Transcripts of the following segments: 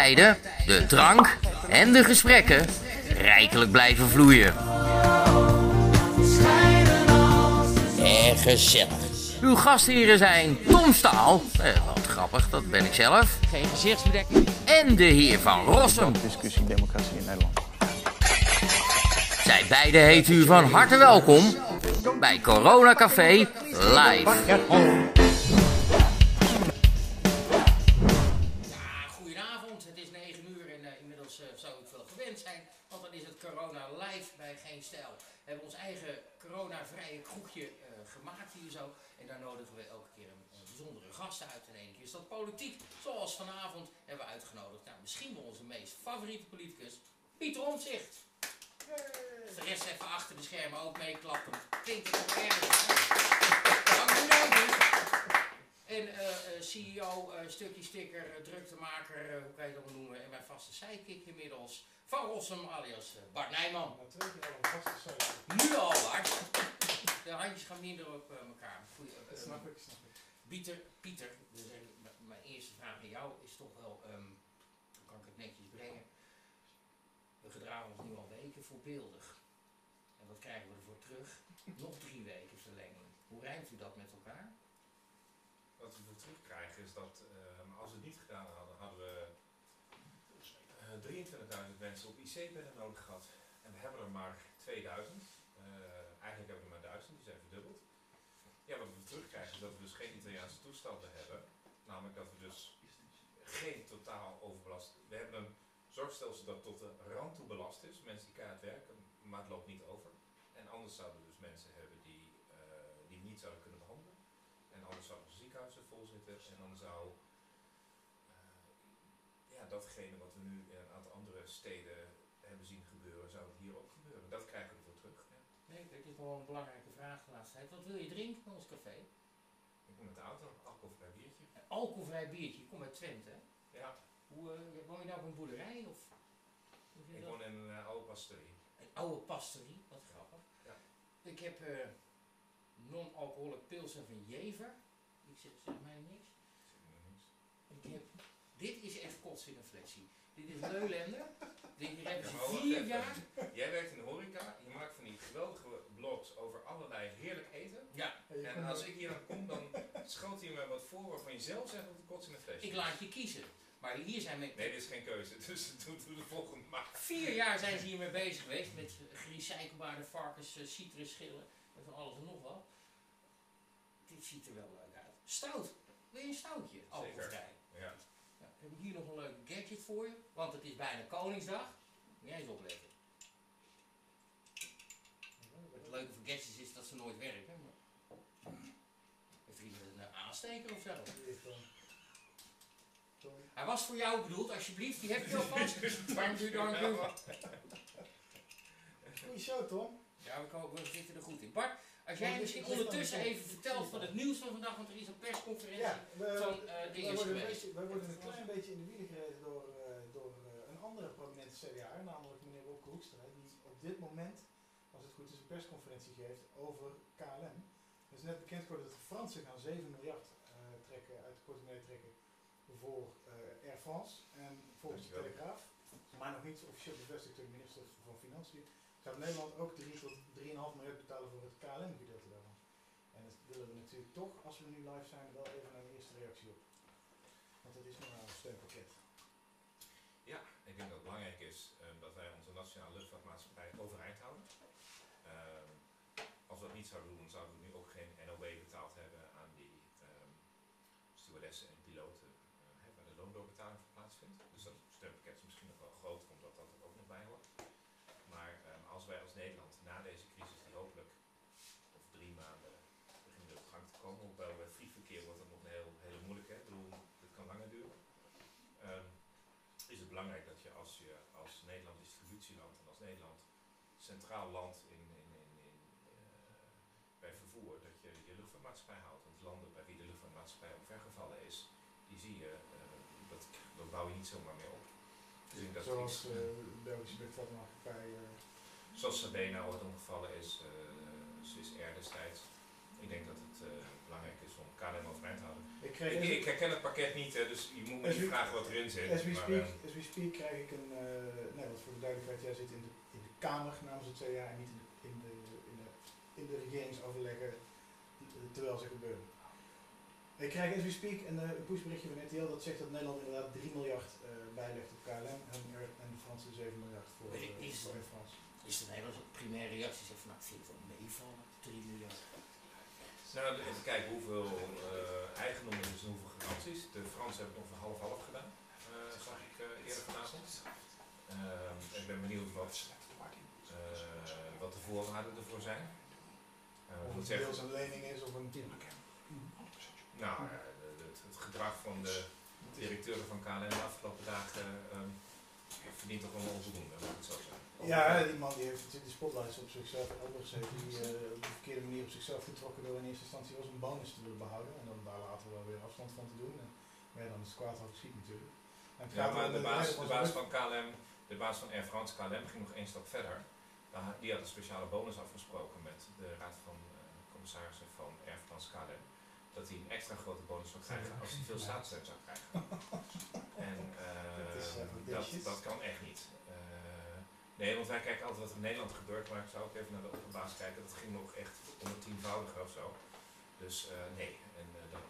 tijden de drank en de gesprekken rijkelijk blijven vloeien. En gezellig. Uw gastheren zijn Tom Staal, eh, wat grappig, dat ben ik zelf. Geen gezichtsbedekking. En de heer Van Rossum. discussie democratie in Nederland. Zij beiden heet u van harte welkom bij Corona Café Live. Coronavrije kroegje eh, gemaakt hier zo en daar nodigen we elke keer een, een bijzondere gast uit. En één keer is dat politiek, zoals vanavond hebben we uitgenodigd. Nou, misschien wel onze meest favoriete politicus, Pieter Omtzigt. De rest even achter de schermen ook meeklappen. Klinkt het ook erg. Dank u, u. En eh, eh, CEO, eh, stukje sticker, uh, druktemaker, eh, hoe kan je dat wel noemen? En mijn vaste sidekick inmiddels, Van Rossum alias Bart Nijman. Nu al, Bart. De handjes gaan minder op eh, elkaar. Goeie, eh, Snap ik, snap ik. Pieter, Pieter, dus eh, mijn eerste vraag aan jou is toch wel, ehm, hoe kan ik het netjes brengen? We gedragen ons nu al weken voorbeeldig. En wat krijgen we ervoor terug? Nog drie weken verlenging. Hoe rijmt u dat met elkaar? Wat we voor terugkrijgen is dat ehm, als we het niet gedaan hadden, hadden we eh 23.000 mensen op IC-bedden nodig gehad. En we hebben er maar 2000. Eh, eigenlijk hebben we er maar 1000, die zijn verdubbeld. Ja, wat we terugkrijgen is dat we dus geen Italiaanse toestanden hebben. Namelijk dat we dus geen totaal overbelast. We hebben een zorgstelsel dat tot de rand toe belast is. Mensen die keihard werken, maar het loopt niet over. En anders zouden we dus mensen hebben die, eh, die niet zouden kunnen behandelen. En anders zouden de ziekenhuizen vol zitten. En dan zou eh, ja, datgene wat we nu in een aantal andere steden hebben zien gebeuren, zou hier ook gebeuren. Dat krijgen we ervoor terug. Ja. Nee, dat is wel een belangrijke vraag de laatste tijd. Wat wil je drinken in ons café? Kom met de auto, alcoholvrij biertje. Een alcoholvrij biertje. Ik kom uit Twente. Ja, Hoe, eh, woon je nou op een boerderij? Of, hoe ik dat? woon in een eh, oude pastorie. Een oude pastorie, wat grappig. Ja. Ik heb eh, non-alcoholic pilsen van Jever. Ik zeg, zeg mij niks. Zeg niks. Ik heb, dit is echt kots in een flesje. Dit is Leulender. Dit hier hebben ze vier jaar. Jij werkt in de horeca, je maakt van die geweldige blogs over allerlei heerlijk eten. Ja, En als ik hier dan kom, dan schoot je me wat voor waarvan je zelf zegt dat het kots in ik laat je kiezen. Maar hier zijn we... Nee, dit is geen keuze, dus doe, doe de volgende maar. Vier jaar zijn ze hiermee bezig geweest met gerecyclerbare varkens, eh, citrusschillen en van alles en nog wat. Dit ziet er wel leuk uit. Stout. Wil je een stoutje? Alcoholvrij. Ja. Ja, ik heb hier nog een leuk gadget voor je, want het is bijna Koningsdag. Moet jij eens opletten. Het leuke van gadgets is dat ze nooit werken. Of zo? Hij was voor jou bedoeld, alsjeblieft, die heb je alvast. Dank u, dank u. Goeie show, Tom. Ja, we, zitten er goed in. Bart, als jij misschien ondertussen even vertelt van het nieuws van vandaag, want er is een persconferentie Ja, we, van eh wij dingen worden, een geweest. beetje, wij worden een klein beetje in de wielen gereden door, eh, door eh, een andere prominente CDA, namelijk meneer Wopke Hoekstra, die op dit moment, als het goed is, een persconferentie geeft over KLM. Is net bekend geworden dat de Fransen gaan 7 miljard eh, trekken, uit de portemonnee trekken voor eh, Air France. En volgens de. Telegraaf, maar nog niet officieel bevestigd door de minister van Financiën, gaat Nederland ook 3 tot 3,5 miljard betalen voor het KLM-gedeelte daarvan. En dat willen we natuurlijk toch, als we nu live zijn, wel even een eerste reactie op. Want dat is nog wel een steunpakket. Ja, ik denk dat het belangrijk is eh, dat wij onze nationale luchtvaartmaatschappij overeind houden. Ehm, als we dat niet zouden doen, zouden we nu ook geen NOW betaald hebben aan die ehm, stewardessen en piloten eh, hè, waar de loondoorbetaling voor plaatsvindt. Dus dat steunpakket is misschien nog wel groter, omdat dat er ook nog bij hoort. Maar ehm, als wij als Nederland na deze crisis, die hopelijk over drie maanden begint op gang te komen, hoewel bij vliegverkeer wordt dat nog een heel, hele moeilijk, hè? Ik bedoel, dit kan langer duren. Ehm, is het belangrijk dat je als je als Nederland distributieland en als Nederland centraal land in, in, in, in, eh, bij vervoer, dat je je luchtvaartmaatschappij houdt. Want landen bij wie de luchtvaartmaatschappij omvergevallen is, die zie je, eh, dat, dat bouw je niet zomaar meer op. Dus ik dat Zoals iets- eh, de Belgische luchtvaartmaatschappij. Zoals Sabena ooit omgevallen is, eh Swiss Air destijds. ik denk dat het belangrijk is om KLM Ik, ik, herken het pakket niet, dus je moet me niet vragen wat erin zit. As we, speak, as we speak krijg ik een, nee, wat voor de duidelijkheid, jij zit in de, in de Kamer namens het CDA en niet in de, in de, in de, in de regeringsoverleggen terwijl ze gebeuren. Ik krijg as we speak een, een pushberichtje van RTL dat zegt dat Nederland inderdaad 3 miljard uh, bijlegt op KLM en, en de Franse 7 miljard voor, uh, is, voor Frans. Is de Nederlandse primaire reactie van nou, vind ik wel meevallen, 3 miljard? Nou, even kijken hoeveel uh, eigendom is en hoeveel garanties. De Fransen hebben het ongeveer half-half gedaan, zag ik eerder vanavond. Ehm, ik ben benieuwd wat, wat de voorwaarden ervoor zijn. of het deels een lening is of een nou, het, het, gedrag van de directeuren van KLM de afgelopen dagen um, verdient toch wel onvoldoende, laat ik het zo zeggen. Ja, die man die heeft de spotlights op zichzelf en elders heeft die uh, op de verkeerde manier op zichzelf getrokken door in eerste instantie was een bonus te willen behouden en dan daar later wel weer afstand van te doen. En, maar ja, dan is het kwaad al geschiet natuurlijk. ja, maar de, baas, de baas van KLM, de baas van Air France KLM ging nog één stap verder. Die had een speciale bonus afgesproken met de raad van uh, commissarissen van Air France KLM dat hij een extra grote bonus zou krijgen als hij veel staatssteun zou krijgen. en uh, dat, dat, kan echt niet. Uh, nee, want wij kijken altijd wat er in Nederland gebeurt, maar ik zou ook even naar de opperbaas kijken. Dat ging nog echt om het tienvoudige of zo. Dus uh, nee, en dat,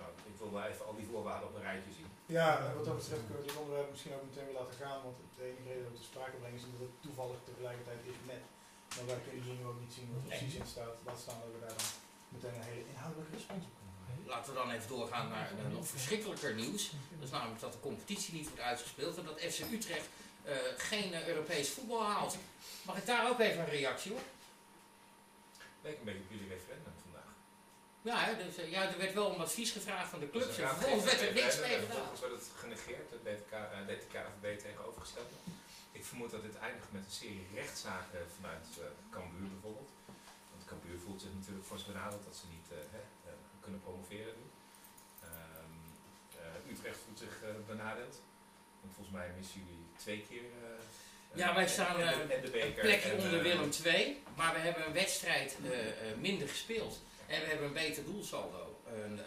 nou, ik wil wel even al die voorwaarden op een rijtje zien. Ja, wat dat betreft kunnen we die onderwerpen misschien ook meteen weer laten gaan, want de enige reden dat we te sprake brengen is omdat het toevallig tegelijkertijd is met. Maar wij kunnen nu ook niet zien wat er precies in staat. Laat staan dat we daar dan meteen een hele inhoudelijke respons op laten we dan even doorgaan naar nog verschrikkelijker nieuws. Dat is namelijk dat de competitie niet wordt uitgespeeld en dat FC Utrecht uh, geen uh, Europees voetbal haalt. Mag ik daar ook even een reactie op? Leek een beetje op jullie referendum vandaag. Ja, dus, ja, er werd wel om advies gevraagd van de clubs dus en vervolgens werd er niks mee gedaan. Vervolgens werd het genegeerd, het deed de KNVB tegenovergesteld. Ik vermoed dat dit eindigt met een serie rechtszaken vanuit Cambuur bijvoorbeeld. Want Cambuur voelt zich natuurlijk voor benaderd dat ze niet kunnen promoveren. Um, uh, Utrecht voelt zich uh, benadeeld. Want volgens mij missen jullie twee keer. Uh, ja, wij staan een plekje onder Willem II, maar we hebben een wedstrijd minder gespeeld. En we hebben een beter doelsaldo. Um,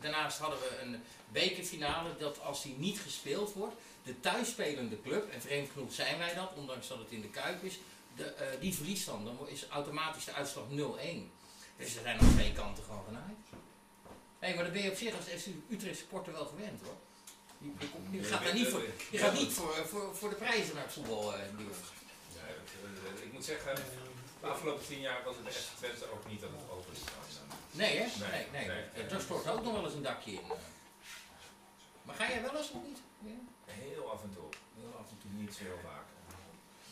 daarnaast hadden we een bekerfinale dat als die niet gespeeld wordt, de thuisspelende club, en vreemd genoeg zijn wij dat, ondanks dat het in de Kuip is, de, uh, die verliest dan. Dan is automatisch de uitslag 0-1. Dus er zijn nog twee kanten gewoon genaaid. Nee, maar dan ben je op zich als FC Utrecht supporter wel gewend hoor. Je, je, gaat, daar niet, voor, je gaat niet voor, voor, voor de prijzen naar het voetbal uh, Ja, uh, ik moet zeggen, de afgelopen tien jaar was het FC Twente ook niet dat het open is. Nee hè? Nee, nee. nee, nee. Er stort ook nog wel eens een dakje in. Maar ga jij wel eens of niet? Ja? Heel af en toe. Heel af en toe, niet zo heel vaak.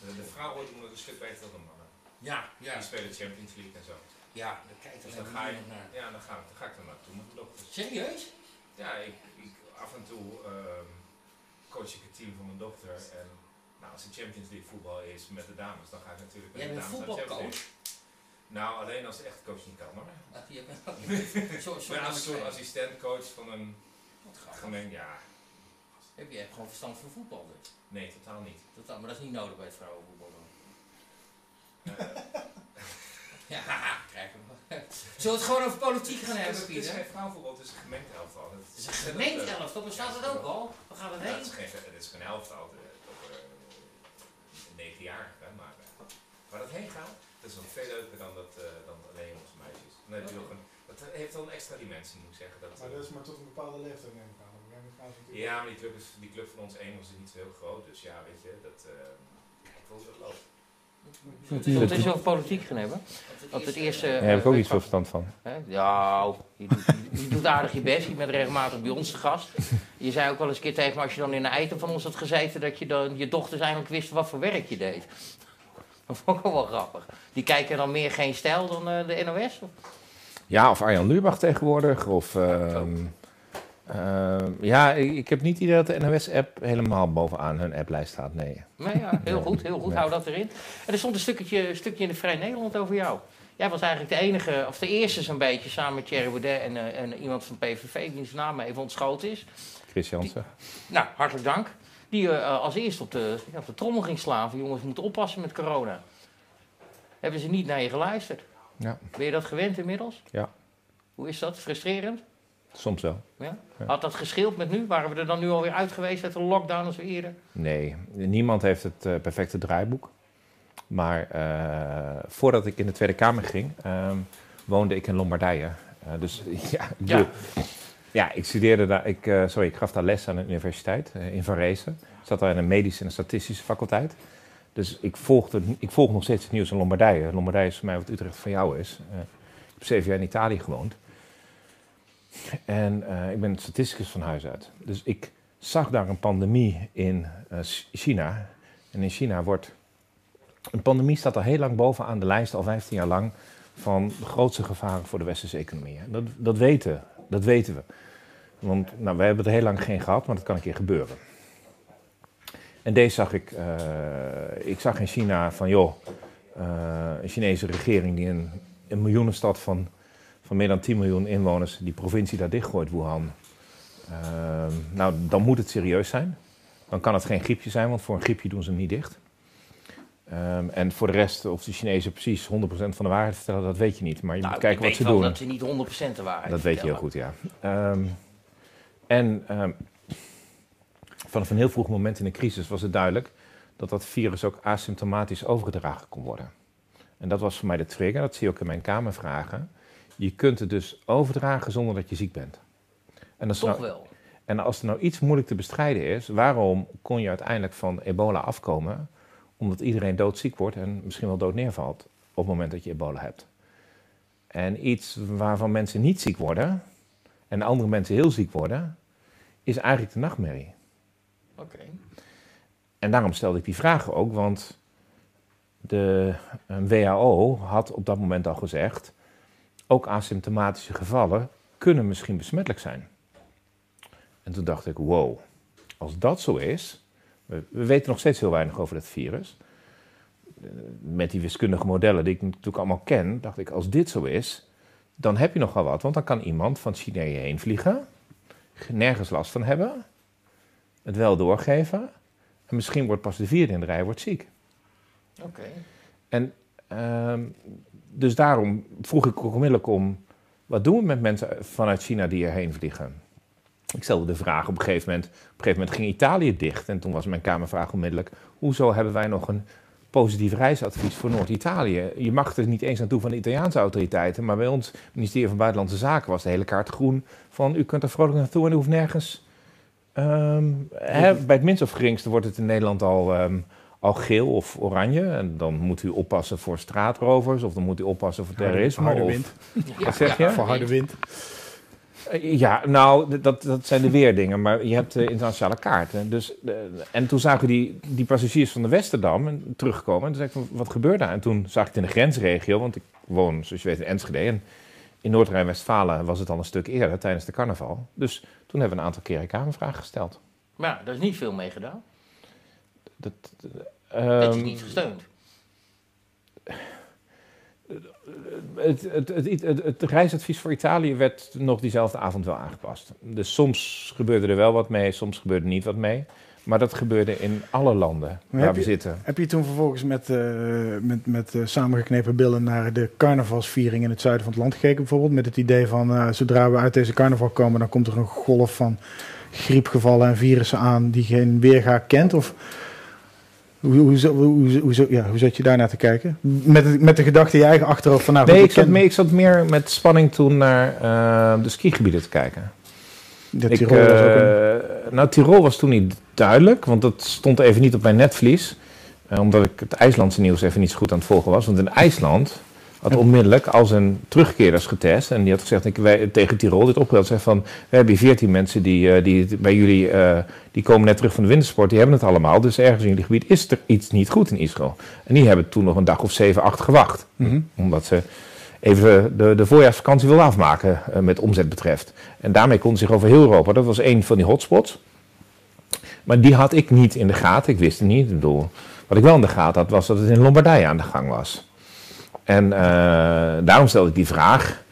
De, de vrouwen doen het een stuk beter dan de mannen. Ja, ja. Die spelen Champions League en zo. Ja, dan kijk dus dan ga, je, naar. Ja, dan ga, dan ga ik er naartoe met de dokters. Serieus? Ja, ik, ik af en toe um, coach ik het team van mijn dochter. En nou, als het Champions League voetbal is met de dames, dan ga ik natuurlijk met Jij de dames naar Champions League. Nou, alleen als de echte coach niet kan, maar. Ach, je bent zo, zo als een soort assistentcoach van een gemeen, ja. Heb je gewoon verstand van voetbal dus? Nee, totaal niet. Totaal, maar dat is niet nodig bij het vrouwenvoetbal dan. Ja, krijgen we. Zullen we het gewoon over politiek gaan hebben, Pieter? Het is geen vrouwenvoetbal, het is een gemengd elftal. Het is een gemengd elftal, bestaat het ook al? We gaan het heen? Het is geen, het is geen elftal, over negen jaar, maar waar dat heen gaat, dat is nog veel leuker dan, dat, uh, dan alleen onze meisjes. Dan heb je nog een, dat heeft wel een extra dimensie, moet ik zeggen. Dat, maar dat is maar tot een bepaalde leeftijd neem ik aan. Ja, maar die club, is, die club van ons één was niet zo heel groot, dus ja, weet je, dat, uh, kijk wel hoe dat loopt. Wat is over politiek gaan hebben? Want het eerste, Daar heb ik ook iets voor verstand van. Ja, je doet, je doet aardig je best. Je bent regelmatig bij ons te gast. Je zei ook wel eens een keer tegen me, als je dan in een item van ons had gezeten, dat je dan je dochters eigenlijk wisten wat voor werk je deed. Dat vond ik ook wel grappig. Die kijken dan meer geen stijl dan uh, de NOS? Of? Ja, of Arjan Luurbach tegenwoordig. Of... Uh, uh, ja, ik, heb niet idee dat de NOS-app helemaal bovenaan hun applijst staat. Nee. Nee, ja, heel goed, heel goed. Hou dat erin. En er stond een stukje, stukje in de Vrij Nederland over jou. Jij was eigenlijk de enige, of de eerste zo'n beetje, samen met Thierry Baudet en, uh, en iemand van PVV, wiens naam even ontschoten is. Chris Jansen. nou, hartelijk dank. Die uh, als eerste op de, op de trommel ging slaan van jongens, moeten oppassen met corona. Hebben ze niet naar je geluisterd? Ja. Ben je dat gewend inmiddels? Ja. Hoe is dat? Frustrerend? Soms wel. Ja? Had dat gescheeld met nu? Waren we er dan nu alweer uit geweest uit de lockdown als we eerder? Nee, niemand heeft het eh, perfecte draaiboek. Maar eh, voordat ik in de Tweede Kamer ging, ehm, woonde ik in Lombardije. Eh, dus ja, ik Ja. ik studeerde daar, ik, sorry, ik gaf daar les aan de universiteit in Varese. Ik zat daar in een medische en statistische faculteit. Dus ik, volgde, ik volg nog steeds het nieuws in Lombardije. Lombardije is voor mij wat Utrecht van jou is. Ik heb zeven jaar in Italië gewoond. En eh, ik ben statisticus van huis uit. Dus ik zag daar een pandemie in eh, China. En in China wordt. Een pandemie staat al heel lang bovenaan de lijst, al 15 jaar lang, van de grootste gevaren voor de westerse economie. Dat, dat, weten, dat weten we. Want nou, wij hebben het heel lang geen gehad, maar dat kan een keer gebeuren. En deze zag ik. eh, ik zag in China van, joh, een Chinese regering die een, een miljoenenstad van, van meer dan 10 miljoen inwoners, die provincie daar dichtgooit, Wuhan. Ehm, nou, dan moet het serieus zijn. Dan kan het geen griepje zijn, want voor een griepje doen ze hem niet dicht. Ehm, en voor de rest, of de Chinezen precies 100% van de waarheid vertellen, dat weet je niet. Maar je Nou, moet kijken ik wat ze weet wel doen. dat ze niet 100% de waarheid Dat weet je heel goed, ja. Ehm, en vanaf een heel vroeg moment in de crisis was het duidelijk dat dat virus ook asymptomatisch overgedragen kon worden. En dat was voor mij de trigger, dat zie je ook in mijn kamervragen. Je kunt het dus overdragen zonder dat je ziek bent. En als, er Toch nou, wel. en als er nou iets moeilijk te bestrijden is, waarom kon je uiteindelijk van ebola afkomen? Omdat iedereen doodziek wordt en misschien wel dood neervalt op het moment dat je ebola hebt. En iets waarvan mensen niet ziek worden en andere mensen heel ziek worden, is eigenlijk de nachtmerrie. Oké. En daarom stelde ik die vragen ook, want de eh, WHO had op dat moment al gezegd, ook asymptomatische gevallen kunnen misschien besmettelijk zijn. En toen dacht ik, wow, als dat zo is, we, we weten nog steeds heel weinig over het virus. Eh, Met die wiskundige modellen die ik natuurlijk allemaal ken, dacht ik, als dit zo is, dan heb je nogal wat. Want dan kan iemand van China heen vliegen, nergens last van hebben, het wel doorgeven. En misschien wordt pas de vierde in de rij wordt ziek. Oké. En ehm, dus daarom vroeg ik onmiddellijk om, wat doen we met mensen vanuit China die erheen vliegen? Ik stelde de vraag op een gegeven moment, op een gegeven moment ging Italië dicht. En toen was mijn kamervraag onmiddellijk, hoezo hebben wij nog een positief reisadvies voor Noord-Italië? Je mag er niet eens naartoe van de Italiaanse autoriteiten, maar bij ons ministerie van Buitenlandse Zaken was de hele kaart groen van u kunt er vrolijk naartoe en u hoeft nergens... ehm, bij het minst of geringste wordt het in Nederland al, ehm, al geel of oranje. En dan moet u oppassen voor straatrovers of dan moet u oppassen voor terrorisme. harde of, wind. Wat zeg je? Voor harde wind. Eh, Ja, nou, dat, dat zijn de weerdingen, maar je hebt de internationale kaarten. Dus, eh, en toen zagen die, die passagiers van de Westerdam en- terugkomen. En toen zei ik, van, wat gebeurt daar? En toen zag ik het in de grensregio, want ik woon, zoals je weet, in Enschede. En in Noord-Rijn-Westfalen was het al een stuk eerder, tijdens de carnaval. Dus toen hebben we een aantal keren kamervragen gesteld. Maar ja, daar is niet veel mee gedaan. Dat, Dat ehm, is niet gesteund. het, het, het, het, het reisadvies voor Italië werd nog diezelfde avond wel aangepast. Dus soms gebeurde er wel wat mee, soms gebeurde er niet wat mee. Maar dat gebeurde in alle landen waar we je- zitten. Heb je toen vervolgens met, eh, met, met eh, samengeknepen billen naar de carnavalsviering in het zuiden van het land gekeken bijvoorbeeld? Met het idee van eh, zodra we uit deze carnaval komen, dan komt er een golf van griepgevallen en virussen aan die geen weerga kent? Of hoe, hoe, zo- hoe, hoe, zo- ja, hoe zat je daarnaar te kijken? Met, het- met de gedachte in je eigen achterhoofd van nou, Nee, ik zat, meer, ik zat meer met spanning toen naar eh, de skigebieden te kijken. de Ik, Tirol was ook een- eh, nou, Tirol was toen niet duidelijk, want dat stond even niet op mijn netvlies. Eh, omdat ik het IJslandse nieuws even niet zo goed aan het volgen was. Want in IJsland had onmiddellijk al zijn terugkeerders getest. En die had gezegd, ik, wij, tegen Tirol dit opgebeld. Zei van, we hebben hier 14 mensen die, eh, die bij jullie, eh, die komen net terug van de wintersport. Die hebben het allemaal. Dus ergens in jullie gebied is er iets niet goed in Israël. En die hebben toen nog een dag of 7, 8 gewacht. Mhm. Omdat ze even de, de voorjaarsvakantie wilden afmaken eh, met omzet betreft. En daarmee konden ze zich over heel Europa. Dat was een van die hotspots. Maar die had ik niet in de gaten. Ik wist het niet. Ik bedoel, wat ik wel in de gaten had, was dat het in Lombardije aan de gang was. En eh, daarom stelde ik die vraag.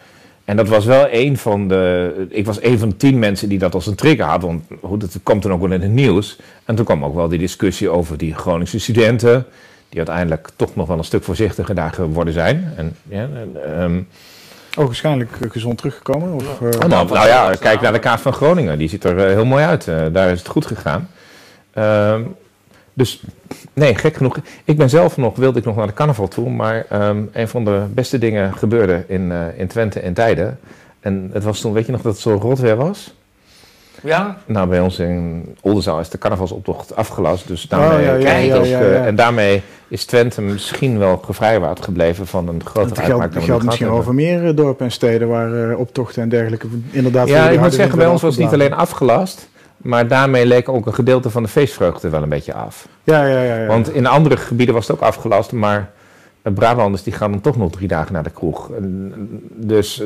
En dat was wel een van de. Ik was een van de tien mensen die dat als een trigger had. Want goed, het kwam toen ook wel in het nieuws. En toen kwam ook wel die discussie over die Groningse studenten. die uiteindelijk toch nog wel een stuk voorzichtiger daar geworden zijn. En, ja, um, ook waarschijnlijk gezond teruggekomen? Of, uh, nou, nou, ja, kijk naar de kaart van Groningen. Die ziet er heel mooi uit. daar is het goed gegaan. Ehm, dus nee, gek genoeg. Ik ben zelf nog, wilde ik nog naar de carnaval toe. Maar um, een van de beste dingen gebeurde in, in Twente in tijden. En het was toen, weet je nog dat het zo rot weer was? Ja? Nou, bij ons in Oldenzaal is de carnavalsoptocht afgelast. Dus daarmee, oh, ja, ja, ja, uh, en daarmee is Twente misschien wel gevrijwaard gebleven van een grotere uitmaak. Dat geldt misschien over meer eh, dorpen en steden waar uh, optochten en dergelijke inderdaad... Ja, ik moet zeggen, bij ons was het niet alleen afgelast... Maar daarmee leek ook een gedeelte van de feestvreugde wel een beetje af. Ja, ja, ja. ja. Want in andere gebieden was het ook afgelast, maar Brabanders die gaan dan toch nog drie dagen naar de kroeg. Dus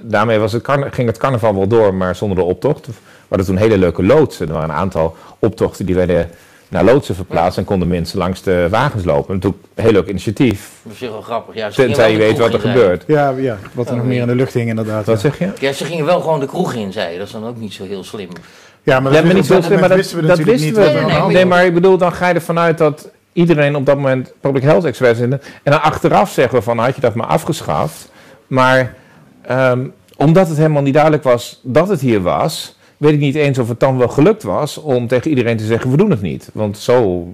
daarmee was het ging het carnaval wel door, maar zonder de optocht. We hadden toen hele leuke loodsen. Er waren een aantal optochten die werden naar loodsen verplaatst en konden mensen langs de wagens lopen. Een heel leuk initiatief. Dat is heel grappig. Ja, Tenzij je weet wat er gebeurt. Ja, ja, wat er oh, nog meer in de lucht hing inderdaad. Wat zeg je? Ja, ze gingen wel gewoon de kroeg in, zei Dat is dan ook niet zo heel slim. Ja, maar dat, niet zo slim, maar dat wisten we, dat wisten we. Nee, nee, nee, maar ik bedoel, dan ga je ervan uit dat iedereen op dat moment public health experts in. En dan achteraf zeggen we van had je dat maar afgeschaft. Maar um, omdat het helemaal niet duidelijk was dat het hier was, weet ik niet eens of het dan wel gelukt was om tegen iedereen te zeggen we doen het niet. Want zo,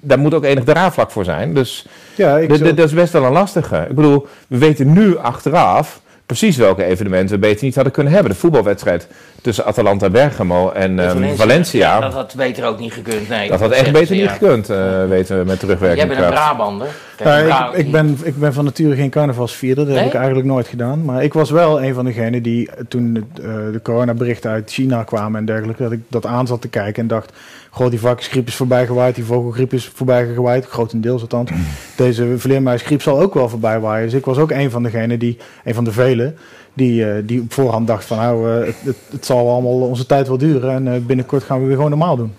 daar moet ook enig draagvlak voor zijn. Dus ja, ik dat is best wel een lastige. Ik bedoel, we weten nu achteraf precies welke evenementen we beter niet hadden kunnen hebben. De voetbalwedstrijd tussen Atalanta Bergamo en um, Valencia. dat had beter ook niet gekund. Nee, dat had echt beter niet gekund, uh, weten we met terugwerking. Jij bent een Brabander. Ja, ik, ik, ben, ik ben van nature geen carnavalsvierder. Dat heb ik eigenlijk nooit gedaan. Maar ik was wel een van degenen die toen de, uh, de coronaberichten uit China kwamen en dergelijke, dat ik dat aan zat te kijken en dacht Goh, die varkensgriep is voorbij gewaaid, die vogelgriep is voorbij gewaaid, grotendeels althans. Deze vleermuisgriep zal ook wel voorbij waaien. Dus ik was ook een van degenen die, een van de velen, die, uh, die op voorhand dacht van nou, uh, het, het, zal allemaal onze tijd wel duren en uh, binnenkort gaan we weer gewoon normaal doen.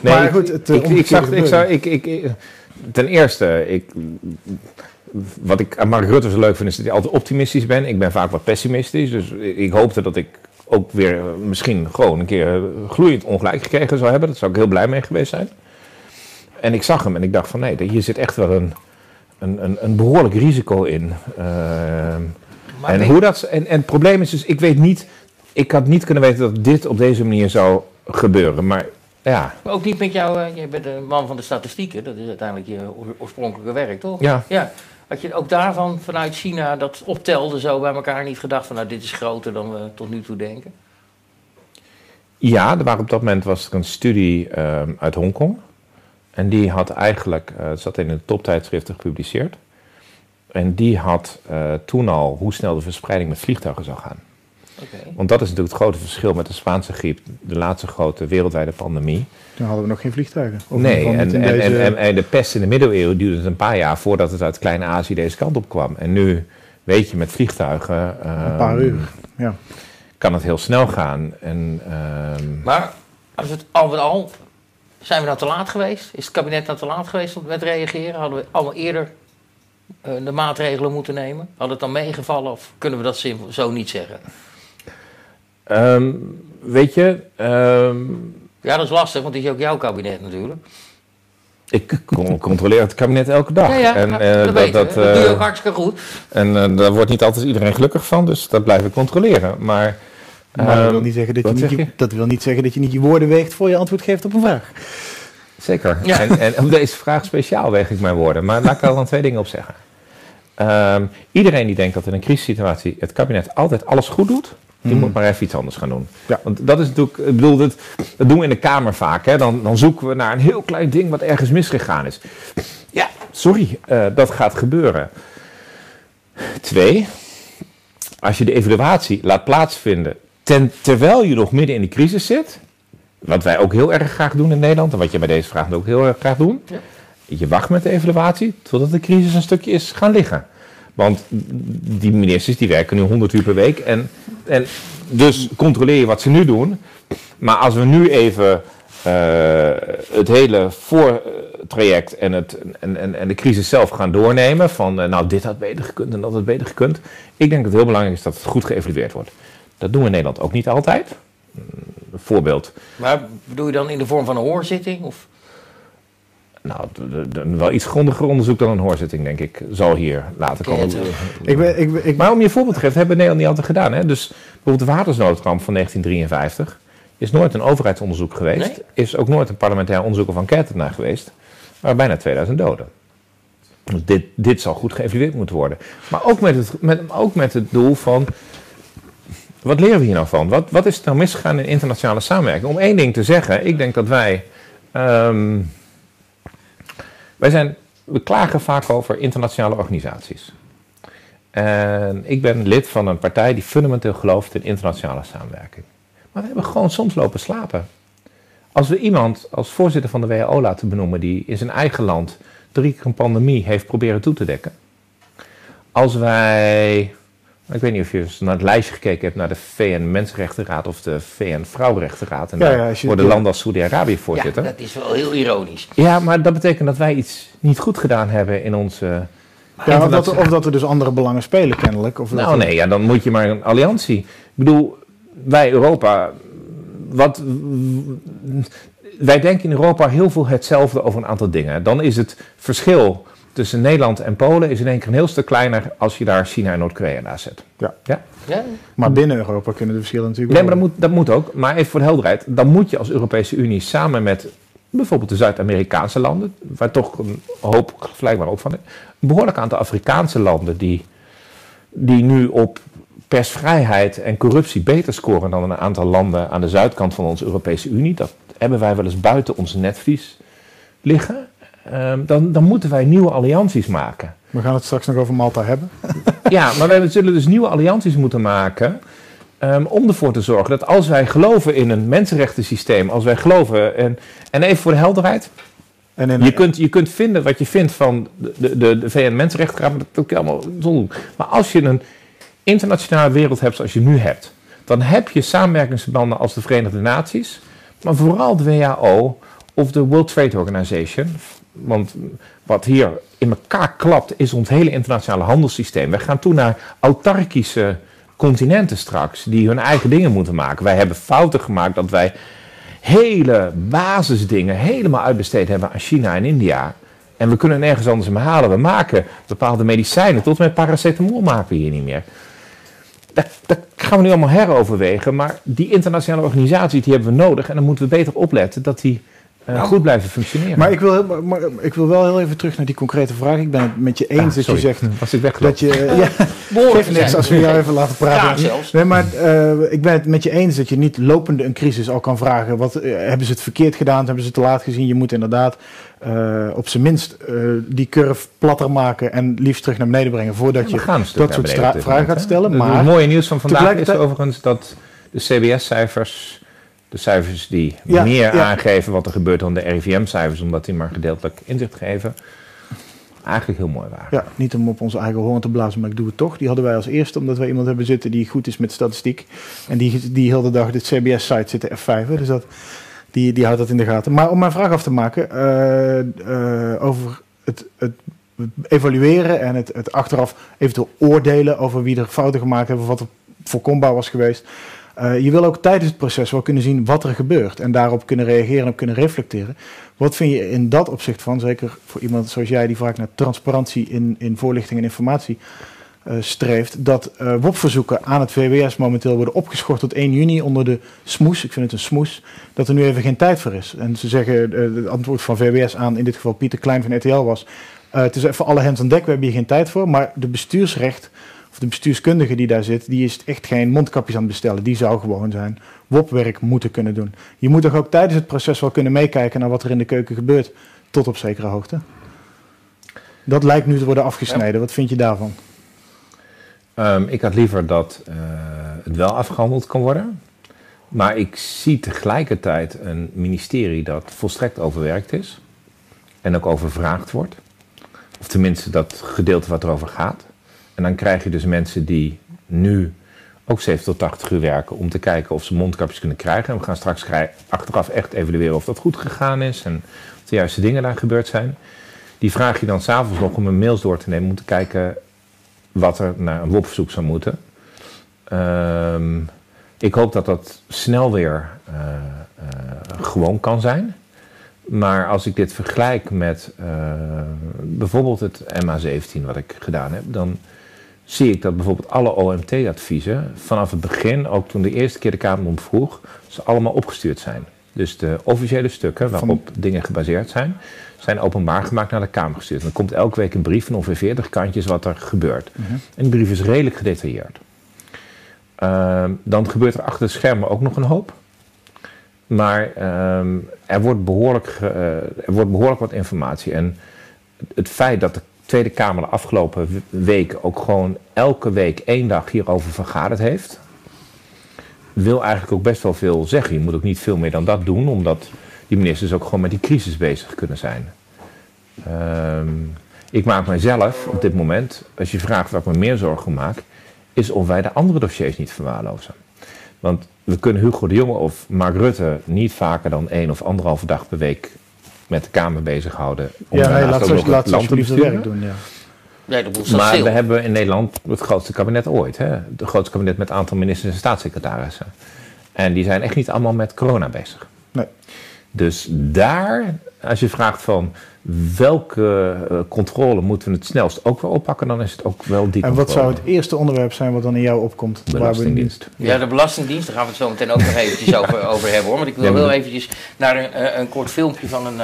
Nee, maar goed, het, ik, ik, zag, ik, zou, ik, ik, ten eerste, ik, wat ik aan Mark Rutte zo leuk vind, is dat hij altijd optimistisch ben. Ik ben vaak wat pessimistisch, dus ik hoopte dat ik ook weer misschien gewoon een keer gloeiend ongelijk gekregen zou hebben. Daar zou ik heel blij mee geweest zijn. En ik zag hem en ik dacht van nee, hier zit echt wel een, een, een, een behoorlijk risico in. Uh, en, hoe dat, en, en het probleem is dus, ik weet niet, ik had niet kunnen weten dat dit op deze manier zou gebeuren. Maar ja. Maar ook niet met jou, uh, je bent een man van de statistieken, dat is uiteindelijk je oorspronkelijke werk, toch? Ja. ja. Had je ook daarvan vanuit China dat optelde zo bij elkaar niet gedacht van nou dit is groter dan we tot nu toe denken? Ja, er waren op dat moment was er een studie uh, uit Hongkong. En die had eigenlijk, uh, het zat in een toptijdschriften gepubliceerd. En die had uh, toen al hoe snel de verspreiding met vliegtuigen zou gaan. Okay. Want dat is natuurlijk het grote verschil met de Spaanse griep, de laatste grote wereldwijde pandemie. Toen hadden we nog geen vliegtuigen. nee, en, en, deze... en, en, de pest in de middeleeuwen duurde het een paar jaar voordat het uit Klein-Azië deze kant op kwam. En nu weet je met vliegtuigen. een paar uur, ja. Kan het heel snel gaan. En, um... Maar als het al met al. Zijn we nou te laat geweest? Is het kabinet nou te laat geweest met reageren? Hadden we allemaal eerder uh, de maatregelen moeten nemen? Had het dan meegevallen of kunnen we dat zo niet zeggen? Um, weet je. Um, ja, dat is lastig, want het is ook jouw kabinet natuurlijk. Ik controleer het kabinet elke dag. Ja, ja, en, uh, dat, dat, dat, doe je ook eh, hartstikke goed. En uh, daar wordt niet altijd iedereen gelukkig van, dus dat blijf ik controleren. Maar, maar dat, wil ehm, niet zeggen dat, je niet je, dat wil niet zeggen dat je niet je woorden weegt voor je antwoord geeft op een vraag. Zeker. En, en op deze vraag speciaal weeg ik mijn woorden. Maar laat ik er dan twee dingen op zeggen. Um, iedereen die denkt dat in een crisissituatie het kabinet altijd alles goed doet, die mm. moet maar even iets anders gaan doen. Ja. Want dat is natuurlijk, ik bedoel, dat, dat doen we in de Kamer vaak. Hè? Dan, dan zoeken we naar een heel klein ding wat ergens misgegaan is. Ja, sorry, uh, dat gaat gebeuren. Twee, als je de evaluatie laat plaatsvinden ten, terwijl je nog midden in de crisis zit, wat wij ook heel erg graag doen in Nederland, en wat je bij deze vraag ook heel erg graag doet, ja. je wacht met de evaluatie totdat de crisis een stukje is gaan liggen. Want die ministers die werken nu 100 uur per week. En, en dus controleer je wat ze nu doen. Maar als we nu even uh, het hele voortraject en, het, en, en, en de crisis zelf gaan doornemen. Van uh, nou, dit had beter gekund en dat had beter gekund. Ik denk dat het heel belangrijk is dat het goed geëvalueerd wordt. Dat doen we in Nederland ook niet altijd. Een voorbeeld. Maar bedoel je dan in de vorm van een hoorzitting? Of? Nou, wel iets grondiger onderzoek dan een hoorzitting, denk ik, zal hier later komen. Ik ben, ik, ik, maar om je voorbeeld te geven, hebben Nederland niet altijd gedaan. Hè? Dus bijvoorbeeld de watersnoodramp van 1953 is nooit een overheidsonderzoek geweest. Is ook nooit een parlementair onderzoek of enquête naar geweest. Maar bijna 2000 doden. Dus dit, dit zal goed geëvalueerd moeten worden. Maar ook met het, met, ook met het doel van. Wat leren we hier nou van? Wat, wat is er nou misgegaan in internationale samenwerking? Om één ding te zeggen, ik denk dat wij. Ehm, wij zijn, we klagen vaak over internationale organisaties. En ik ben lid van een partij die fundamenteel gelooft in internationale samenwerking. Maar we hebben gewoon soms lopen slapen. Als we iemand als voorzitter van de WHO laten benoemen die in zijn eigen land drie keer een pandemie heeft proberen toe te dekken. Als wij, ik weet niet of je naar het lijstje gekeken hebt naar de VN Mensenrechtenraad of de VN Vrouwenrechtenraad. En ja, voor de landen als Saudi-Arabië voorzitter. Ja, dat is wel heel ironisch. Ja, maar dat betekent dat wij iets niet goed gedaan hebben in onze... Ja, of dat, of dat er dus andere belangen spelen kennelijk. Of nou nee, ja, dan moet je maar een alliantie. Ik bedoel, wij Europa, wat, wij denken in Europa heel veel hetzelfde over een aantal dingen. Dan is het verschil tussen Nederland en Polen is in één keer een heel stuk kleiner als je daar China en Noord-Korea naast zet. Ja. ja. ja. Maar binnen Europa kunnen de verschillen natuurlijk Nee, maar dat moet, dat moet ook. Maar even voor de helderheid, dan moet je als Europese Unie samen met bijvoorbeeld de Zuid-Amerikaanse landen, waar toch een hoop vergelijkbaar op van is, een behoorlijk aantal Afrikaanse landen die, die nu op persvrijheid en corruptie beter scoren dan een aantal landen aan de zuidkant van onze Europese Unie. Dat hebben wij wel eens buiten onze netvlies liggen. Ehm, dan, dan moeten wij nieuwe allianties maken. We gaan het straks nog over Malta hebben. ja, maar we zullen dus nieuwe allianties moeten maken. Um, om ervoor te zorgen dat als wij geloven in een mensenrechten systeem, als wij geloven. En, en even voor de helderheid. En in, je, kunt, je kunt vinden wat je vindt van de, de, de VN-Mensenrechtenraad, dat kan allemaal doen. Maar als je een internationale wereld hebt zoals je nu hebt, dan heb je samenwerkingsverbanden als de Verenigde Naties, maar vooral de WHO of de World Trade Organization. Want wat hier in elkaar klapt is ons hele internationale handelssysteem. We gaan toe naar autarkische continenten straks, die hun eigen dingen moeten maken. Wij hebben fouten gemaakt dat wij hele basisdingen helemaal uitbesteed hebben aan China en India. En we kunnen nergens anders meer halen. We maken bepaalde medicijnen, tot met paracetamol maken we hier niet meer dat, gaan we nu allemaal heroverwegen. Maar die internationale organisaties die hebben we nodig. En dan moeten we beter opletten dat die uh, nou, goed blijven functioneren. Maar ik, wil, maar, ik wil wel heel even terug naar die concrete vraag. Ik ben het met je eens dat je zegt... Was ik weg dat je, ja, geef niks als we jou even laten praten. Ja, nee, maar uh, ik ben het met je eens dat je niet lopende een crisis al kan vragen. Wat, uh, hebben ze het verkeerd gedaan? Hebben ze het te laat gezien? Je moet inderdaad uh, op zijn minst uh, die curve platter maken en liefst terug naar beneden brengen voordat je dat soort vragen gaat stellen. Maar het mooie nieuws van vandaag is overigens dat de CBS-cijfers, de cijfers die ja, meer ja. aangeven wat er gebeurt dan de RIVM-cijfers, omdat die maar gedeeltelijk inzicht geven, eigenlijk heel mooi waren. Ja, niet om op onze eigen hoorn te blazen, maar ik doe het toch. Die hadden wij als eerste, omdat wij iemand hebben zitten die goed is met statistiek. En die, die heel de dag de CBS-site zit F5. Dus dat die, die houdt dat in de gaten. Maar om mijn vraag af te maken uh, uh, over het, het, evalueren en het, het achteraf eventueel oordelen over wie er fouten gemaakt hebben of wat er voorkombaar was geweest. Uh, je wil ook tijdens het proces wel kunnen zien wat er gebeurt en daarop kunnen reageren en op kunnen reflecteren. Wat vind je in dat opzicht van, zeker voor iemand zoals jij die vaak naar transparantie in, in voorlichting en informatie uh, streeft, dat uh, WOP-verzoeken aan het VWS momenteel worden opgeschort tot 1 juni onder de smoes, ik vind het een smoes, dat er nu even geen tijd voor is. En ze zeggen, het antwoord van VWS aan, in dit geval Pieter Klein van RTL was, het is even alle hands aan dek, we hebben hier geen tijd voor, maar de bestuursrecht, of de bestuurskundige die daar zit, die is echt geen mondkapjes aan het bestellen. Die zou gewoon zijn WOP-werk moeten kunnen doen. Je moet toch ook tijdens het proces wel kunnen meekijken naar wat er in de keuken gebeurt, tot op zekere hoogte. Dat lijkt nu te worden afgesneden. Wat vind je daarvan? Um, ik had liever dat uh, het wel afgehandeld kan worden. Maar ik zie tegelijkertijd een ministerie dat volstrekt overwerkt is. En ook overvraagd wordt. Of tenminste dat gedeelte wat erover gaat. En dan krijg je dus mensen die nu ook 7 tot 80 uur werken om te kijken of ze mondkapjes kunnen krijgen. En we gaan straks achteraf echt evalueren of dat goed gegaan is en of de juiste dingen daar gebeurd zijn. Die vraag je dan s'avonds nog om een mails door te nemen om te kijken wat er naar een WOP-verzoek zou moeten. Um, ik hoop dat dat snel weer uh, uh, gewoon kan zijn. Maar als ik dit vergelijk met uh, bijvoorbeeld het MA17 wat ik gedaan heb, dan zie ik dat bijvoorbeeld alle OMT-adviezen vanaf het begin, ook toen de eerste keer de Kamer om vroeg, ze allemaal opgestuurd zijn. Dus de officiële stukken waarop dingen gebaseerd zijn, zijn openbaar gemaakt naar de Kamer gestuurd. Er komt elke week een brief van ongeveer 40 kantjes wat er gebeurt. Mhm. En die brief is redelijk gedetailleerd. Ehm, dan gebeurt er achter de schermen ook nog een hoop. Maar ehm, er, wordt behoorlijk, uh, er wordt behoorlijk wat informatie. En het feit dat de Tweede Kamer de afgelopen week ook gewoon elke week één dag hierover vergaderd heeft, wil eigenlijk ook best wel veel zeggen. Je moet ook niet veel meer dan dat doen, omdat die ministers ook gewoon met die crisis bezig kunnen zijn. Ehm, ik maak mijzelf op dit moment, als je vraagt waar ik me meer zorgen maak, is of wij de andere dossiers niet verwaarlozen. Want we kunnen Hugo de Jonge of Mark Rutte niet vaker dan één of anderhalve dag per week met de Kamer bezighouden. Om ja, nee, laat, laat land te werk doen. Ja. Nee, maar we hebben in Nederland het grootste kabinet ooit. Hè? Het grootste kabinet met een aantal ministers en staatssecretarissen. En die zijn echt niet allemaal met corona bezig. Nee. Dus daar, als je vraagt van welke uh, controle moeten we het snelst ook wel oppakken, dan is het ook wel die En wat zou het eerste onderwerp zijn wat dan in jou opkomt? Belastingdienst. Ja, de Belastingdienst, daar gaan we het zo meteen ook nog eventjes over, over hebben hoor. Want ik wil heel eventjes naar een, eh, een kort filmpje van een...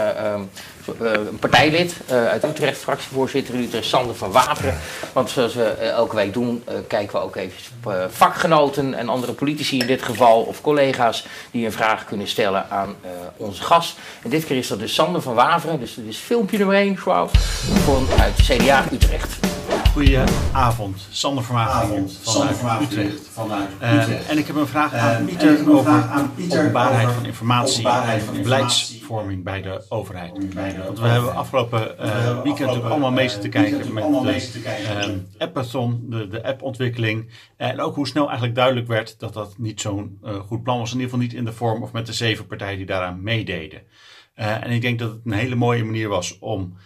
Eh, een partijlid uh, uit Utrecht, fractievoorzitter Utrecht, Sander van Waperen. Want zoals we uh, elke week doen, kijken we ook even op vakgenoten en andere politici in dit geval, of collega's, die een vraag kunnen stellen aan onze gast. En dit keer is dat dus Sander van Waperen, dus dit is filmpje nummer 1, wow, uit CDA Utrecht. Goedenavond, Sander Vermaagden vanuit, vanuit Utrecht. Vanuit Utrecht. en ik heb een vraag aan Pieter over aan Pieter openbaarheid van informatie en beleidsvorming bij de overheid. Want we hebben afgelopen uh, weekend natuurlijk allemaal mee te kijken met de uh, appathon, de, de appontwikkeling. En ook hoe snel eigenlijk duidelijk werd dat dat niet zo'n uh, goed plan was. In ieder geval niet in de vorm of met de zeven partijen die daaraan meededen. en ik denk dat het een hele mooie manier was om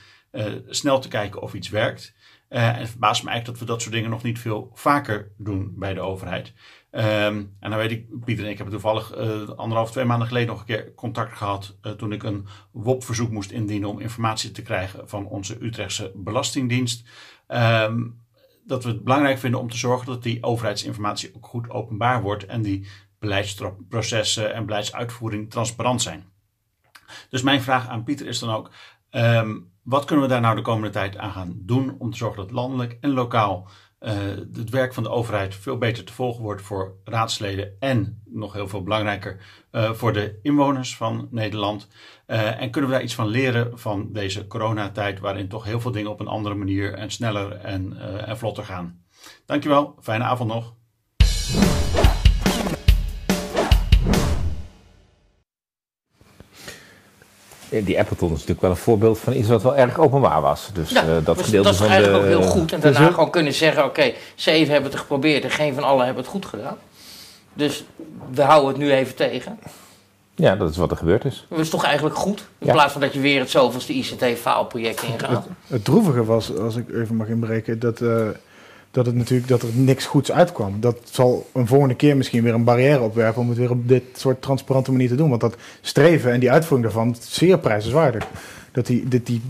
snel te kijken of iets werkt. Uh, en het verbaast me eigenlijk dat we dat soort dingen nog niet veel vaker doen bij de overheid. Um, en dan weet ik, Pieter en ik hebben toevallig uh, anderhalf, twee maanden geleden nog een keer contact gehad. Uh, toen ik een WOP-verzoek moest indienen om informatie te krijgen van onze Utrechtse Belastingdienst. Um, dat we het belangrijk vinden om te zorgen dat die overheidsinformatie ook goed openbaar wordt en die beleidsprocessen en beleidsuitvoering transparant zijn. Dus mijn vraag aan Pieter is dan ook: um, wat kunnen we daar nou de komende tijd aan gaan doen om te zorgen dat landelijk en lokaal uh, het werk van de overheid veel beter te volgen wordt voor raadsleden en nog heel veel belangrijker uh, voor de inwoners van Nederland. Uh, en kunnen we daar iets van leren van deze coronatijd waarin toch heel veel dingen op een andere manier en sneller en, en vlotter gaan. Dankjewel, fijne avond nog. Die Appleton is natuurlijk wel een voorbeeld van iets wat wel erg openbaar was. Dus ja, uh, dat gedeelte dat is van eigenlijk ook heel goed. En daarna gewoon kunnen zeggen: oké, zeven hebben het geprobeerd en geen van allen hebben het goed gedaan. Dus we houden het nu even tegen. Ja, dat is wat er gebeurd is. Dat is toch eigenlijk goed? In plaats van dat je weer het zoveelste ICT-faalproject ingaat. Het, het, droevige was, als ik even mag inbreken, dat. Uh, dat, het natuurlijk, dat er niks goeds uitkwam. Dat zal een volgende keer misschien weer een barrière opwerpen om het weer op dit soort transparante manier te doen. Want dat streven en die uitvoering daarvan is zeer prijzenswaardig. Dat die, dat die,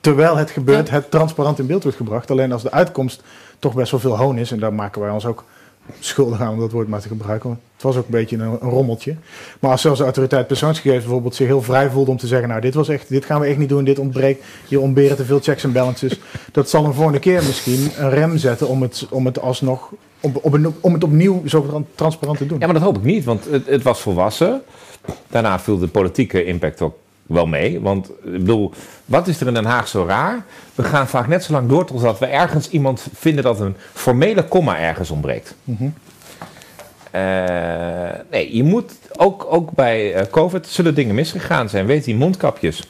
terwijl het gebeurt, het transparant in beeld wordt gebracht. Alleen als de uitkomst toch best wel veel hoon is, en daar maken wij ons ook schuldig aan om dat woord maar te gebruiken. Het was ook een beetje een, een, rommeltje. Maar als zelfs de autoriteit persoonsgegevens bijvoorbeeld zich heel vrij voelde om te zeggen: Nou, dit was echt, dit gaan we echt niet doen, dit ontbreekt, hier ontberen te veel checks en balances. dat zal een volgende keer misschien een rem zetten om het, om het alsnog, om, om, om het opnieuw zo transparant te doen. Ja, maar dat hoop ik niet, want het, het was volwassen. Daarna viel de politieke impact ook wel mee. Want ik bedoel, wat is er in Den Haag zo raar? We gaan vaak net zo lang door totdat we ergens iemand vinden dat een formele komma ergens ontbreekt. Mm nee, je moet ook, ook bij uh, COVID zullen dingen misgegaan zijn. Weet die mondkapjes.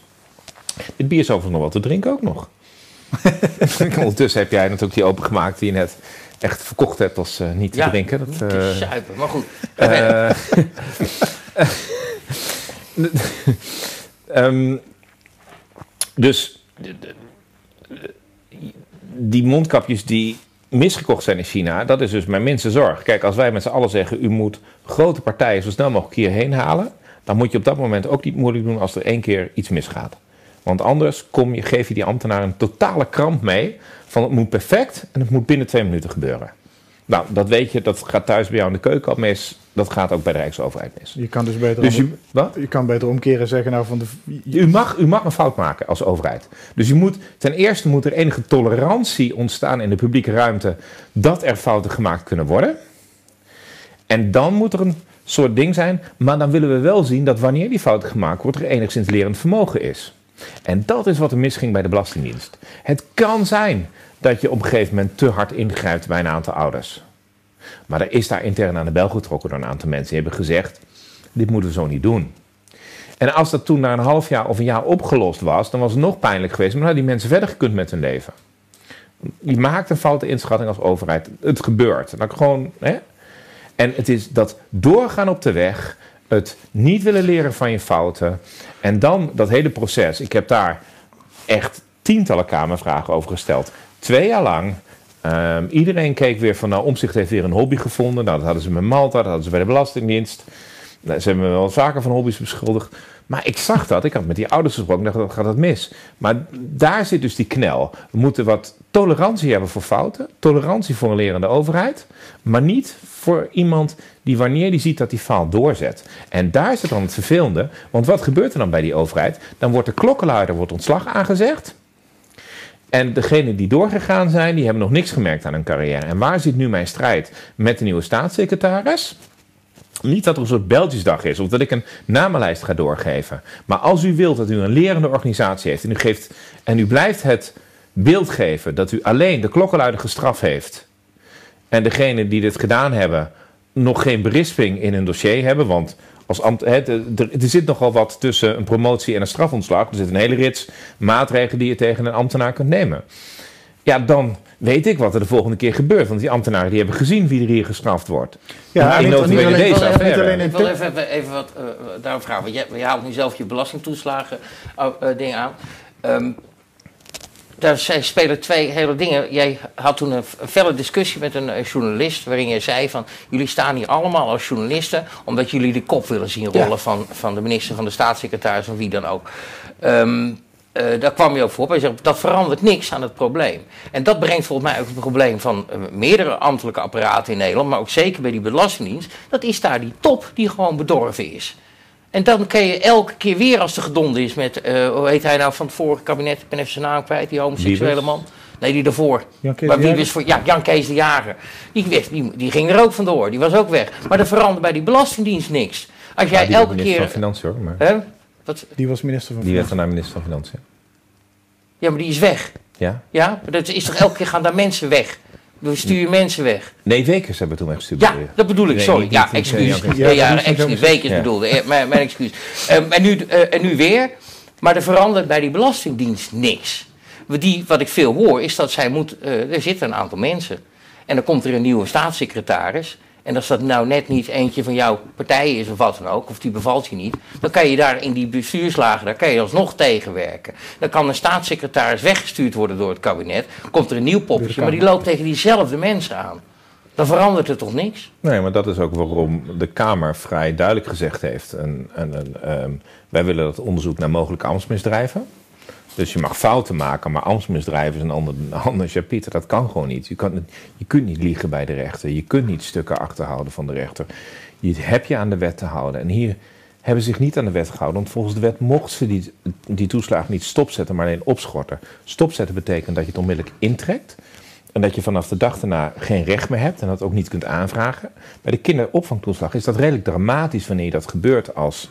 Dit bier is overigens nog wat te drinken ook nog. Ondertussen heb jij natuurlijk die opengemaakt die je net echt verkocht hebt als uh, niet te ja, drinken. Dat, uh, te zuipen, maar goed. Um, dus die mondkapjes die misgekocht zijn in China, dat is dus mijn minste zorg. Kijk, als wij met z'n allen zeggen, u moet grote partijen zo snel mogelijk hierheen halen, dan moet je op dat moment ook niet moeilijk doen als er één keer iets misgaat. Want anders kom je, geef je die ambtenaar een totale kramp mee van het moet perfect en het moet binnen twee minuten gebeuren. Nou, dat weet je, dat gaat thuis bij jou in de keuken al mis. Dat gaat ook bij de Rijksoverheid mis. Je kan dus beter, Dus je, wat? je kan beter omkeren zeggen nou van de... U mag, u mag een fout maken als overheid. Dus u moet, ten eerste moet er enige tolerantie ontstaan in de publieke ruimte dat er fouten gemaakt kunnen worden. En dan moet er een soort ding zijn, maar dan willen we wel zien dat wanneer die fouten gemaakt wordt, er enigszins lerend vermogen is. En dat is wat er misging bij de Belastingdienst. Het kan zijn dat je op een gegeven moment te hard ingrijpt bij een aantal ouders. Maar er is daar intern aan de bel getrokken door een aantal mensen. Die hebben gezegd, dit moeten we zo niet doen. En als dat toen na een half jaar of een jaar opgelost was, dan was het nog pijnlijk geweest. Maar dan hadden die mensen verder gekund met hun leven. Je maakt een foute inschatting als overheid. Het gebeurt. Dan gewoon, hè? En het is dat doorgaan op de weg, het niet willen leren van je fouten. En dan dat hele proces. Ik heb daar echt tientallen kamervragen over gesteld. Twee jaar lang. Ehm, iedereen keek weer van, nou, Omzicht heeft weer een hobby gevonden. Nou, dat hadden ze met Malta, dat hadden ze bij de Belastingdienst. Nou, Ze hebben me wel vaker van hobby's beschuldigd. Maar ik zag dat. Ik had met die ouders gesproken. Dacht, dat gaat het mis. Maar daar zit dus die knel. We moeten wat tolerantie hebben voor fouten. Tolerantie voor een lerende overheid. Maar niet voor iemand die wanneer die ziet dat die faalt doorzet. En daar zit dan het vervelende. Want wat gebeurt er dan bij die overheid? Dan wordt de klokkenluider wordt ontslag aangezegd. En degenen die doorgegaan zijn, die hebben nog niks gemerkt aan hun carrière. En waar zit nu mijn strijd met de nieuwe staatssecretaris? Niet dat er een soort Belgisdag is of dat ik een namenlijst ga doorgeven. Maar als u wilt dat u een lerende organisatie heeft en u, geeft, en u blijft het beeld geven dat u alleen de klokkenluider gestraft heeft. En degenen die dit gedaan hebben nog geen berisping in hun dossier hebben. Want als ambt, hè, er, er zit nogal wat tussen een promotie en een strafontslag. Er zit een hele rits maatregelen die je tegen een ambtenaar kunt nemen. Ja, dan weet ik wat er de volgende keer gebeurt. Want die ambtenaren die hebben gezien wie er hier gestraft wordt. Ja, En niet- niet alleen- deze niet alleen affaire. in Ik wil even, even, even wat daarom vragen. Want jij, jij haalt nu zelf je belastingtoeslagen eh, ding aan. Ehm, daar spelen twee hele dingen. Jij had toen een, felle discussie met een eh, journalist. waarin je zei van. jullie staan hier allemaal als journalisten. omdat jullie de kop willen zien rollen Ja. van, van de minister, van de staatssecretaris of wie dan ook. Ehm, eh, daar kwam je ook voor op. Hij zegt, dat verandert niks aan het probleem. En dat brengt volgens mij ook het probleem van eh, meerdere ambtelijke apparaten in Nederland, maar ook zeker bij die Belastingdienst. Dat is daar die top die gewoon bedorven is. En dan kun je elke keer weer als er gedonde is met, eh, hoe heet hij nou van het vorige kabinet, ik ben even zijn naam kwijt, die homoseksuele Wiebes? man. Nee, die daarvoor. Jan Kees Maar de wie Jager? was voor, ja, Jan Kees de Jager. Die, weg, die, die ging er ook vandoor, die was ook weg. Maar er verandert bij die Belastingdienst niks. Als jij Ja, die elke minister keer... van Financiën hoor. Maar Hè? Wat, Die was minister van die werd Financiën. daarna minister van Financiën. ja, maar die is weg. Ja? Ja, maar dat is toch elke keer gaan daar mensen weg. We sturen mensen weg. Nee, Wekers hebben toen weggestuurd. Ja, dat bedoel ik, Nee, sorry. Ja, excuus. Ja, ja, excuus. Wekers bedoelde. eh, Mijn, mijn excuus. Ehm, en, nu, eh, en nu weer. Maar er verandert bij die Belastingdienst niks. Want Die, wat ik veel hoor, is dat zij moet... eh, er zitten een aantal mensen. En dan komt er een nieuwe staatssecretaris. En als dat nou net niet eentje van jouw partij is of wat dan ook, of die bevalt je niet, dan kan je daar in die bestuurslagen, daar kan je alsnog tegenwerken. Dan kan een staatssecretaris weggestuurd worden door het kabinet, komt er een nieuw poppetje, maar die loopt tegen diezelfde mensen aan. Dan verandert er toch niks? Nee, maar dat is ook waarom de Kamer vrij duidelijk gezegd heeft. En, en, en, ehm, wij willen dat onderzoek naar mogelijke ambtsmisdrijven. Dus je mag fouten maken, maar ambtsmisdrijven is een ander, een ander. Dat kan gewoon niet. Je, kan, je kunt niet liegen bij de rechter. Je kunt niet stukken achterhouden van de rechter. Je heb je aan de wet te houden. En hier hebben ze zich niet aan de wet gehouden. Want volgens de wet mocht ze die, die niet stopzetten, maar alleen opschorten. Stopzetten betekent dat je het onmiddellijk intrekt. En dat je vanaf de dag daarna geen recht meer hebt en dat ook niet kunt aanvragen. Bij de kinderopvangtoeslag is dat redelijk dramatisch wanneer dat gebeurt als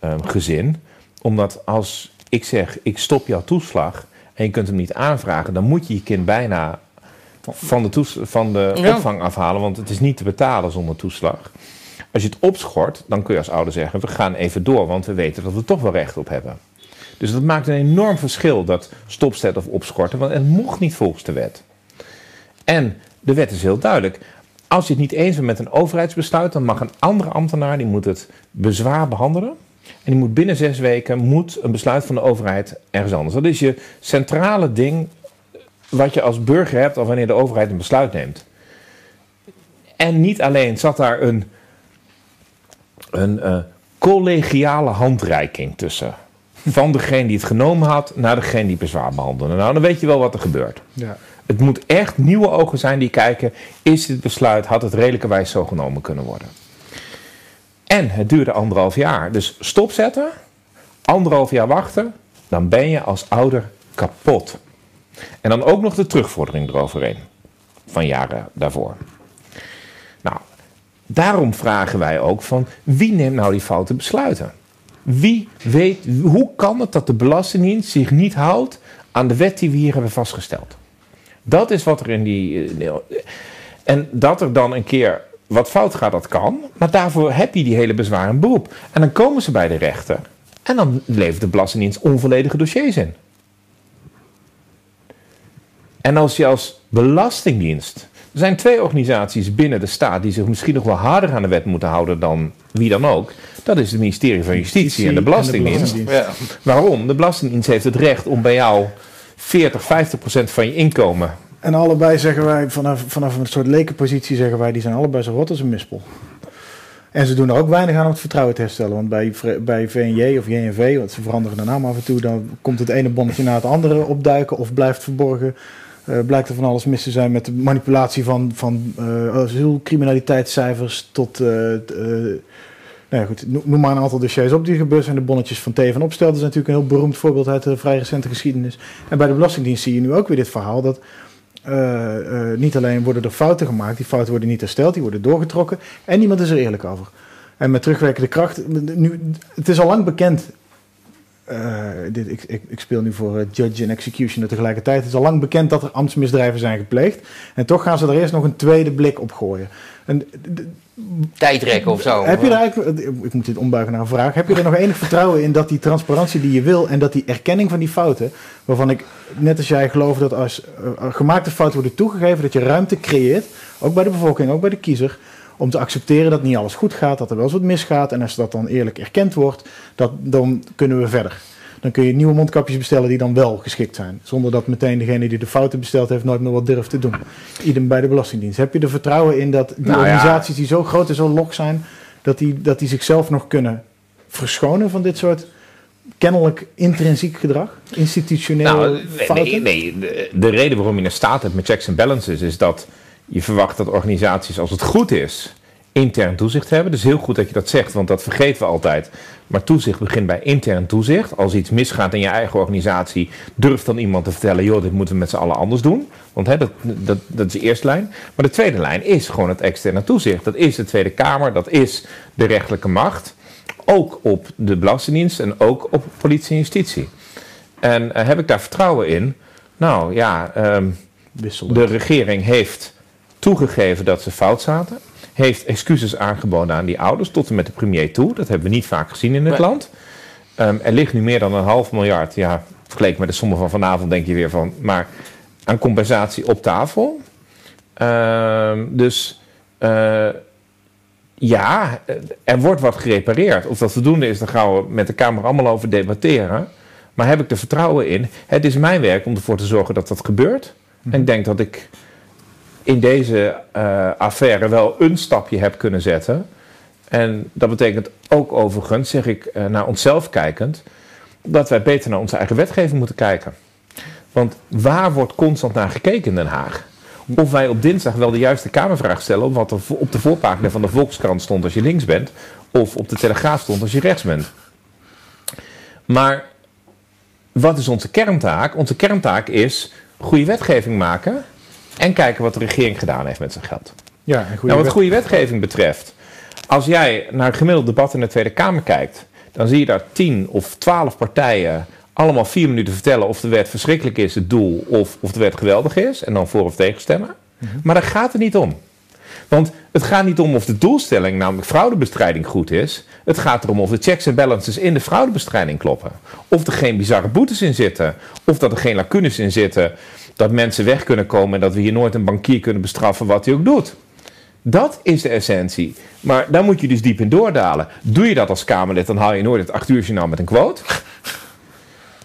ehm, gezin. Omdat als ik zeg, ik stop jouw toeslag en je kunt hem niet aanvragen, dan moet je je kind bijna van de, toes- van de Ja. opvang afhalen, want het is niet te betalen zonder toeslag. Als je het opschort, dan kun je als ouder zeggen, we gaan even door, want we weten dat we toch wel recht op hebben. Dus dat maakt een enorm verschil, dat stopzetten of opschorten, want het mocht niet volgens de wet. En de wet is heel duidelijk. Als je het niet eens bent met een overheidsbesluit, dan mag een andere ambtenaar die moet het bezwaar behandelen. En die moet binnen zes weken moet een besluit van de overheid ergens anders. Dat is je centrale ding wat je als burger hebt al wanneer de overheid een besluit neemt. En niet alleen zat daar een, een eh, collegiale handreiking tussen. Van degene die het genomen had naar degene die bezwaar behandelde. Nou, dan weet je wel wat er gebeurt. Ja. Het moet echt nieuwe ogen zijn die kijken: is dit besluit, had het redelijkerwijs zo genomen kunnen worden? En het duurde anderhalf jaar. Dus stopzetten, anderhalf jaar wachten, dan ben je als ouder kapot. En dan ook nog de terugvordering eroverheen van jaren daarvoor. Nou, daarom vragen wij ook van wie neemt nou die foute besluiten? Wie weet, hoe kan het dat de Belastingdienst zich niet houdt aan de wet die we hier hebben vastgesteld? Dat is wat er in die. Eh, en dat er dan een keer wat fout gaat, dat kan. Maar daarvoor heb je die hele bezwaar en beroep. En dan komen ze bij de rechter. En dan levert de Belastingdienst onvolledige dossiers in. En als je als Belastingdienst. Er zijn twee organisaties binnen de staat die zich misschien nog wel harder aan de wet moeten houden dan wie dan ook. Dat is het ministerie van Justitie en de Belastingdienst. Ja. Waarom? De Belastingdienst heeft het recht om bij jou 40, 50 procent van je inkomen. En allebei zeggen wij, vanaf, vanaf een soort lekenpositie zeggen wij, die zijn allebei zo rot als een mispel. En ze doen er ook weinig aan om het vertrouwen te herstellen. Want bij, bij VNJ of JNV, want ze veranderen de naam af en toe, dan komt het ene bonnetje na het andere opduiken of blijft verborgen. Uh, blijkt er van alles mis te zijn met de manipulatie van, van uh, asylcriminaliteitscijfers tot uh, nou ja, goed, noem maar een aantal dossiers op die gebeurd zijn. De bonnetjes van Teven Opstel, dat is natuurlijk een heel beroemd voorbeeld uit de vrij recente geschiedenis. En bij de Belastingdienst zie je nu ook weer dit verhaal dat uh, uh, niet alleen worden er fouten gemaakt, die fouten worden niet hersteld, die worden doorgetrokken en niemand is er eerlijk over. En met terugwerkende kracht, nu, het is al lang bekend, uh, dit, ik, ik, ik, speel nu voor judge en executioner tegelijkertijd, het is al lang bekend dat er ambtsmisdrijven zijn gepleegd en toch gaan ze er eerst nog een tweede blik op gooien. En, tijdrekken of zo. Heb je er eigenlijk, ik moet dit ombuigen naar een vraag, heb je er nog enig vertrouwen in dat die transparantie die je wil en dat die erkenning van die fouten, waarvan ik net als jij geloof dat als uh, gemaakte fouten worden toegegeven, dat je ruimte creëert, ook bij de bevolking, ook bij de kiezer, om te accepteren dat niet alles goed gaat, dat er wel eens wat misgaat en als dat dan eerlijk erkend wordt, dat, dan kunnen we verder. Dan kun je nieuwe mondkapjes bestellen die dan wel geschikt zijn. Zonder dat meteen degene die de fouten besteld heeft nooit meer wat durft te doen. Idem bij de Belastingdienst. Heb je er vertrouwen in dat die nou organisaties die zo groot en zo log zijn, dat die, dat die zichzelf nog kunnen verschonen van dit soort kennelijk intrinsiek gedrag? Institutioneel nou, nee, nee, de, reden waarom je een staat hebt met checks en balances is dat je verwacht dat organisaties, als het goed is, intern toezicht hebben. Dus heel goed dat je dat zegt, want dat vergeten we altijd. Maar toezicht begint bij intern toezicht. Als iets misgaat in je eigen organisatie, durft dan iemand te vertellen: joh, dit moeten we met z'n allen anders doen. Want hè, dat, dat, dat is de eerste lijn. Maar de tweede lijn is gewoon het externe toezicht. Dat is de Tweede Kamer, dat is de rechterlijke macht. Ook op de Belastingdienst en ook op politie en justitie. En uh, heb ik daar vertrouwen in? Nou ja, um, de regering heeft toegegeven dat ze fout zaten heeft excuses aangeboden aan die ouders, tot en met de premier toe. Dat hebben we niet vaak gezien in het land. Um, er ligt nu meer dan een half miljard, ja, vergeleken met de sommen van vanavond denk je weer van, maar aan compensatie op tafel. Um, dus uh, ja, er wordt wat gerepareerd. Of dat voldoende is, daar gaan we met de Kamer allemaal over debatteren. Maar heb ik er vertrouwen in? Het is mijn werk om ervoor te zorgen dat dat gebeurt. En ik denk dat ik in deze uh, affaire wel een stapje heb kunnen zetten. En dat betekent ook overigens, zeg ik uh, naar onszelf kijkend, dat wij beter naar onze eigen wetgeving moeten kijken. Want waar wordt constant naar gekeken in Den Haag? Of wij op dinsdag wel de juiste Kamervraag stellen wat er op de voorpagina van de Volkskrant stond als je links bent, of op de Telegraaf stond als je rechts bent. Maar wat is onze kerntaak? Onze kerntaak is goede wetgeving maken en kijken wat de regering gedaan heeft met zijn geld. Ja, en nou, wat goede wetgeving betreft. Als jij naar een gemiddeld debat in de Tweede Kamer kijkt, dan zie je daar tien of twaalf partijen allemaal vier minuten vertellen of de wet verschrikkelijk is, het doel, of, of de wet geweldig is, en dan voor of tegen stemmen. Mhm. Maar daar gaat het niet om. Want het gaat niet om of de doelstelling, namelijk fraudebestrijding, goed is. Het gaat erom of de checks en balances in de fraudebestrijding kloppen. Of er geen bizarre boetes in zitten. Of dat er geen lacunes in zitten dat mensen weg kunnen komen en dat we hier nooit een bankier kunnen bestraffen wat hij ook doet. Dat is de essentie. Maar daar moet je dus diep in doordalen. Doe je dat als Kamerlid, dan haal je nooit het 8 uur journaal met een quote.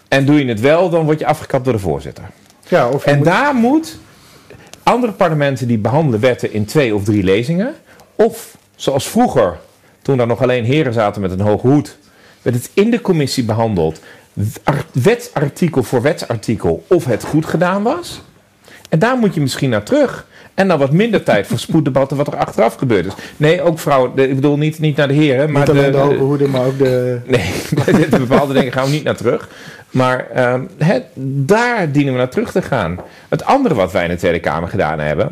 En doe je het wel, dan word je afgekapt door de voorzitter. Ja, of en daar moet andere parlementen die behandelen wetten in twee of drie lezingen. Of zoals vroeger toen daar nog alleen heren zaten met een hoge hoed, werd het in de commissie behandeld. Wetsartikel voor wetsartikel of het goed gedaan was. En daar moet je misschien naar terug. En dan wat minder tijd voor spoeddebatten wat er achteraf gebeurd is. Nee, ook vrouwen. Ik bedoel niet, niet naar de heren. Maar niet alleen de, de hoge maar ook de... Nee, bepaalde dingen gaan we niet naar terug. Maar uh, daar dienen we naar terug te gaan. Het andere wat wij in de Tweede Kamer gedaan hebben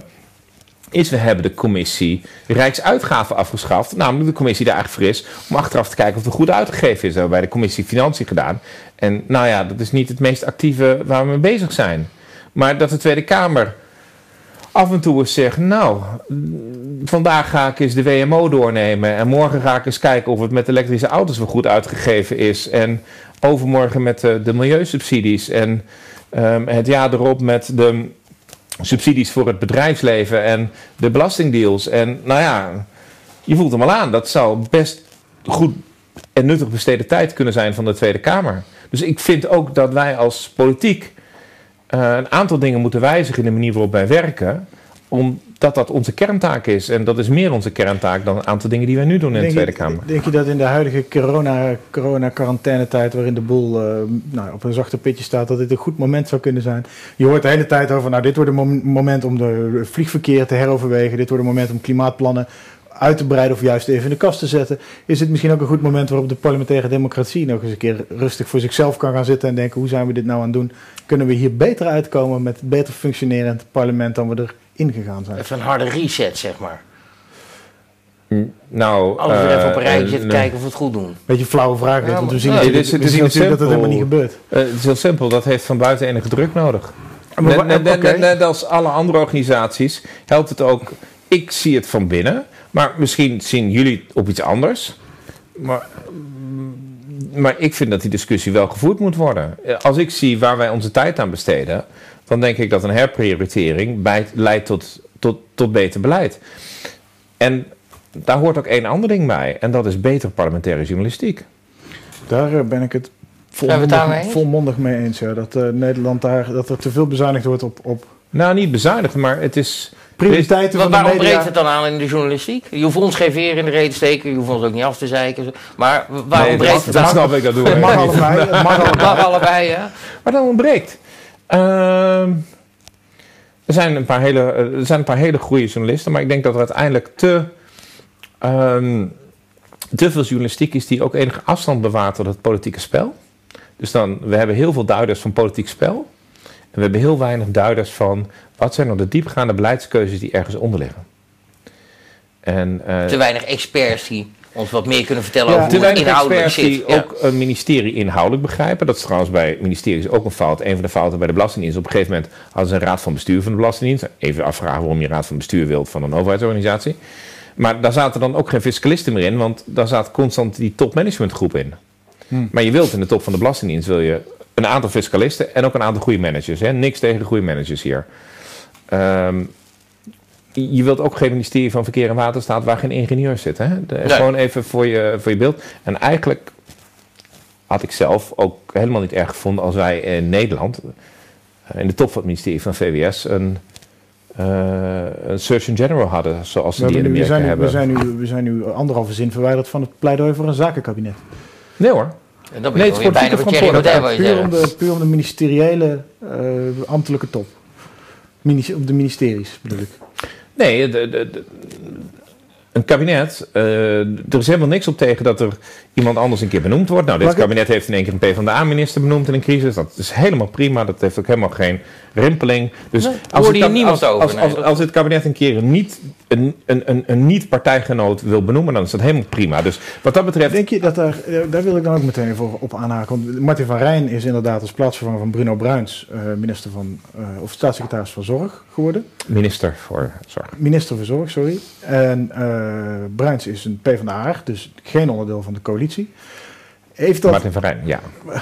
is we hebben de commissie Rijksuitgaven afgeschaft. Namelijk de commissie daar eigenlijk voor is om achteraf te kijken of het goed uitgegeven is. Dat hebben bij de commissie Financiën gedaan. En nou ja, dat is niet het meest actieve waar we mee bezig zijn. Maar dat de Tweede Kamer af en toe eens zegt, nou, vandaag ga ik eens de WMO doornemen en morgen ga ik eens kijken of het met elektrische auto's wel goed uitgegeven is en overmorgen met de, de milieusubsidies en um, het jaar erop met de subsidies voor het bedrijfsleven en de belastingdeals. En nou ja, je voelt hem al aan. Dat zou best goed en nuttig besteden tijd kunnen zijn van de Tweede Kamer. Dus ik vind ook dat wij als politiek uh, een aantal dingen moeten wijzigen in de manier waarop wij werken. Omdat dat onze kerntaak is. En dat is meer onze kerntaak dan een aantal dingen die wij nu doen in de Tweede Kamer. Denk je dat in de huidige corona, corona quarantainetijd, waarin de boel uh, nou, op een zachte pitje staat, dat dit een goed moment zou kunnen zijn? Je hoort de hele tijd over, nou dit wordt een moment om de vliegverkeer te heroverwegen. Dit wordt een moment om klimaatplannen uit te breiden of juist even in de kast te zetten, is het misschien ook een goed moment waarop de parlementaire democratie nog eens een keer rustig voor zichzelf kan gaan zitten en denken: hoe zijn we dit nou aan het doen? Kunnen we hier beter uitkomen met beter functionerend parlement dan we erin gegaan zijn? Even een harde reset, zeg maar. Nou, Alles weer even op een eh, rijtje te kijken of we het goed doen. Beetje flauwe vraag, want we zien, nee, we zien natuurlijk dat het helemaal niet gebeurt. Uh, het is heel simpel, dat heeft van buiten enige druk nodig. Net, net, net, net, als alle andere organisaties helpt het ook. Ik zie het van binnen. Maar misschien zien jullie op iets anders. Maar, maar ik vind dat die discussie wel gevoerd moet worden. Als ik zie waar wij onze tijd aan besteden, dan denk ik dat een herprioritering bij, leidt tot, tot, tot beter beleid. En daar hoort ook één ander ding bij, en dat is betere parlementaire journalistiek. Daar eh, ben ik het volmondig, volmondig mee eens. Ja. Dat uh, Nederland daar dat er te veel bezuinigd wordt op, op. Nou, niet bezuinigd, maar het is prioriteiten van Waarom breekt het dan aan in de journalistiek? Je hoeft ons geen veer in de reden te steken, je hoeft ons ook niet af te zeiken. Maar waarom nee, breekt het dan? Dat snap ik, dat doen Het mag allebei. Het mag allebei, mag allebei ja. Maar dan ontbreekt. Uh, er, zijn een paar hele, er zijn een paar hele goede journalisten, maar ik denk dat er uiteindelijk te, um, te veel journalistiek is die ook enige afstand bewaart tot het politieke spel. Dus dan, we hebben heel veel duiders van politiek spel. En we hebben heel weinig duiders van wat zijn nou de diepgaande beleidskeuzes die ergens onder liggen. En, uh, te weinig experts ons wat meer kunnen vertellen over hoe het inhoudelijk zit. die ook een ministerie inhoudelijk begrijpen. Dat is trouwens bij ministeries ook een fout. Een van de fouten bij de Belastingdienst. Op een gegeven moment hadden ze een raad van bestuur van de Belastingdienst. Even afvragen waarom je raad van bestuur wilt van een overheidsorganisatie. Maar daar zaten dan ook geen fiscalisten meer in, want daar zat constant die topmanagementgroep in. Hmm. Maar je wilt in de top van de Belastingdienst wil je een aantal fiscalisten en ook een aantal goede managers. Hè? Niks tegen de goede managers hier. Um, je wilt ook geen ministerie van Verkeer en Waterstaat waar geen ingenieur zit. Hè? Gewoon even voor je, voor je beeld. En eigenlijk had ik zelf ook helemaal niet erg gevonden als wij in Nederland, eh, in de top van het ministerie van VWS, een, uh, een Surgeon General hadden, zoals ze die in Amerika we zijn, hebben. We zijn, nu, we zijn nu anderhalve zin verwijderd van het pleidooi voor een zakenkabinet. Nee hoor. En dan ben je nee, bijna voor puur, om de, puur om de ministeriële uh, ambtelijke top op de ministeries bedoel ik. Nee, de, de, een kabinet, uh, er is helemaal niks op tegen dat er iemand anders een keer benoemd wordt. Nou, dit kabinet heeft in één keer een PvdA-minister benoemd in een crisis. Dat is helemaal prima, dat heeft ook helemaal geen rimpeling. Dus als, het, als, als, als, als, het kabinet een keer niet, een, een, een, een niet-partijgenoot wil benoemen, dan is dat helemaal prima. Dus wat dat betreft... Denk je dat daar, eh, daar wil ik dan ook meteen even op aanhaken. Want Martin van Rijn is inderdaad als plaatsvervanger van Bruno Bruins uh, minister van, uh, of staatssecretaris van Zorg geworden. Minister voor Zorg. Minister voor Zorg, sorry. En uh, Bruins is een PvdA, dus geen onderdeel van de coalitie. Heeft dat... Martin van Rijn, ja.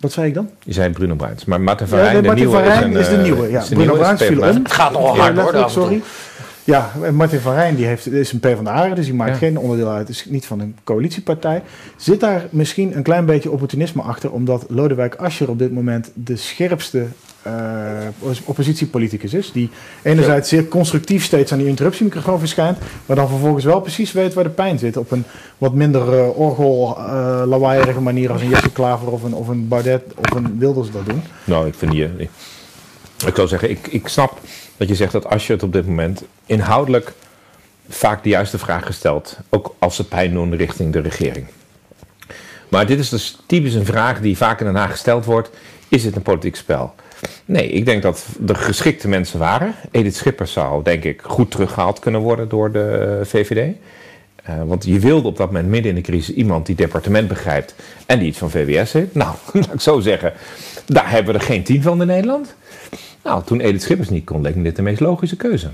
Wat zei ik dan? Je zei Bruno Bruins. Maar Martin van Rijn, de, nieuwe, is, een, is de nieuwe. Ja. Bruno Bruins viel om. Het gaat nogal hard hoor. Sorry. Ja, Martin van Rijn die heeft, is een PvdA, dus die maakt geen onderdeel uit, is niet van een coalitiepartij. Zit daar misschien een klein beetje opportunisme achter, omdat Lodewijk Asscher op dit moment de scherpste oppositiepoliticus is. Die enerzijds zeer constructief steeds aan die interruptiemicrofoon verschijnt. Maar dan vervolgens wel precies weet waar de pijn zit. Op een wat minder uh, orgel lawaaierige manier als een Jesse Klaver of een, of een Baudet of een Wilders dat doen. Nou, ik vind die... Ik, ik zou zeggen, ik, ik snap dat je zegt dat als je het op dit moment inhoudelijk vaak de juiste vraag gesteld. Ook als ze pijn doen richting de regering. Maar dit is dus typisch een vraag die vaak in Den Haag gesteld wordt. Is het een politiek spel? Nee, ik denk dat er geschikte mensen waren. Edith Schippers zou, denk ik, goed teruggehaald kunnen worden door de VVD. Uh, eh, want je wilde op dat moment midden in de crisis iemand die departement begrijpt en die iets van VWS heeft. Nou, laat ik zo zeggen, daar hebben we er geen tien van in Nederland. Nou, toen Edith Schippers niet kon, leek me dit de meest logische keuze.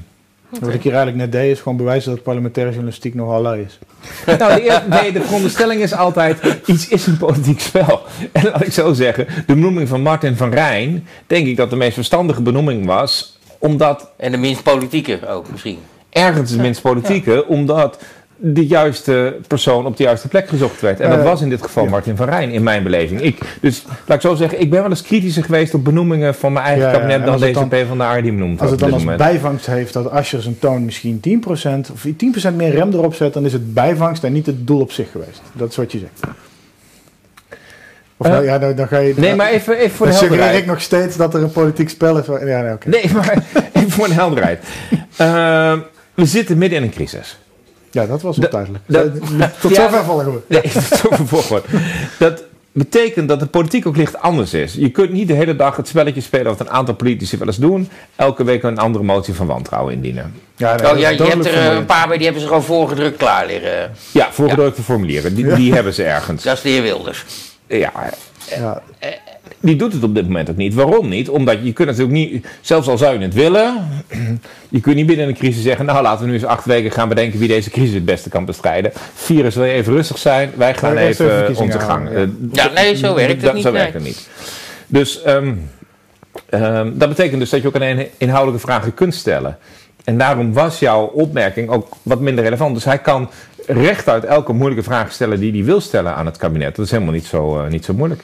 Wat ik hier eigenlijk net deed, is gewoon bewijzen dat parlementaire journalistiek nogal lui is. Nou, de, nee, de veronderstelling is altijd, iets is een politiek spel. En laat ik zo zeggen, de benoeming van Martin van Rijn, denk ik dat de meest verstandige benoeming was, omdat... En de minst politieke ook misschien. Ergens de minst politieke, omdat de juiste persoon op de juiste plek gezocht werd. En dat was in dit geval Martin van Rijn, in mijn beleving. Ik, dus laat ik zo zeggen, ik ben wel eens kritischer geweest op benoemingen van mijn eigen kabinet dan deze P van de Aar die benoemd Als het dan als bijvangst heeft dat Asscher zijn toon misschien 10% of 10% meer rem erop zet, dan is het bijvangst en niet het doel op zich geweest. Dat is wat je zegt. Of nou, ja, dan, dan ga je... Nee, maar even, even voor de helderheid. Dan ik nog steeds dat er een politiek spel is. Ja, nee, nee, maar even voor de helderheid. Uh, we zitten midden in een crisis. Ja, dat was onduidelijk. tot zover vallen we. Nee, tot Dat betekent dat de politiek ook licht anders is. Je kunt niet de hele dag het spelletje spelen wat een aantal politici wel eens doen. Elke week een andere motie van wantrouwen indienen. Ja, nee, oh, ja, je hebt er een paar bij, die hebben ze gewoon voorgedrukt klaar liggen. Ja, voorgedrukte formulieren. Die, die hebben ze ergens. Dat is de heer Wilders. Ja, ja. Eh, die doet het op dit moment ook niet. Waarom niet? Omdat je kunt natuurlijk niet, zelfs al zou je het willen, je kunt niet binnen een crisis zeggen, nou laten we nu eens acht weken gaan bedenken wie deze crisis het beste kan bestrijden. Virus wil even rustig zijn, wij gaan even, onze gang. Ja. ja. nee, zo werkt het niet. Zo werkt het niet. Dus um, um, dat betekent dus dat je ook een inhoudelijke vragen kunt stellen. En daarom was jouw opmerking ook wat minder relevant. Dus hij kan rechtuit elke moeilijke vraag stellen die hij wil stellen aan het kabinet. Dat is helemaal niet zo, uh, niet zo moeilijk.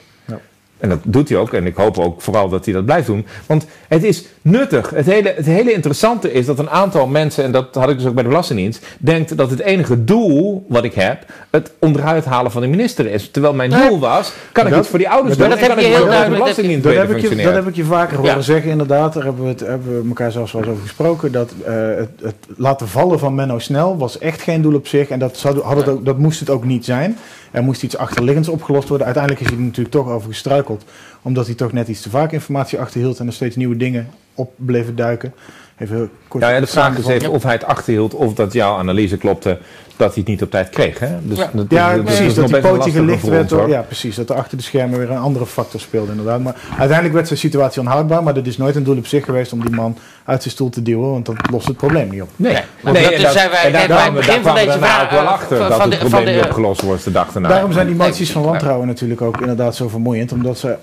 En dat doet hij ook. En ik hoop ook vooral dat hij dat blijft doen. Want het is nuttig. Het hele, het hele interessante is dat een aantal mensen, en dat had ik dus ook bij de Belastingdienst, denkt dat het enige doel wat ik heb, het onderuit halen van de minister is. Terwijl mijn doel was, kan ik iets voor die ouders doen? Dat heb je heel duidelijk. Dat heb, ik je, dat heb ik je vaker horen zeggen, inderdaad. Daar hebben we, het, hebben we elkaar zelfs wel eens over gesproken. Dat uh, het, het, laten vallen van Menno Snel was echt geen doel op zich. En dat, zou, had het ook, dat moest het ook niet zijn. Er moest iets achterliggends opgelost worden. Uiteindelijk is hij er natuurlijk toch over gestruikeld. Omdat hij toch net iets te vaak informatie achterhield en er steeds nieuwe dingen op bleven duiken. Even kort ja, ja, de vraag is even of hij het achterhield of dat jouw analyse klopte dat hij het niet op tijd kreeg. Hè? Dus ja, dat, ja dat, precies. Dat, die pootje gelicht werd. ja, precies. Dat er achter de schermen weer een andere factor speelde inderdaad. Maar uiteindelijk werd zijn situatie onhoudbaar. Maar dat is nooit een doel op zich geweest om die man uit zijn stoel te duwen. Want dat lost het probleem niet op. Nee, nee, nee dat, zijn wij bij het begin van deze vraag ook wel achter. dat het probleem niet opgelost wordt de dag daarna. Daarom zijn die moties van wantrouwen natuurlijk ook inderdaad zo vermoeiend. Omdat ze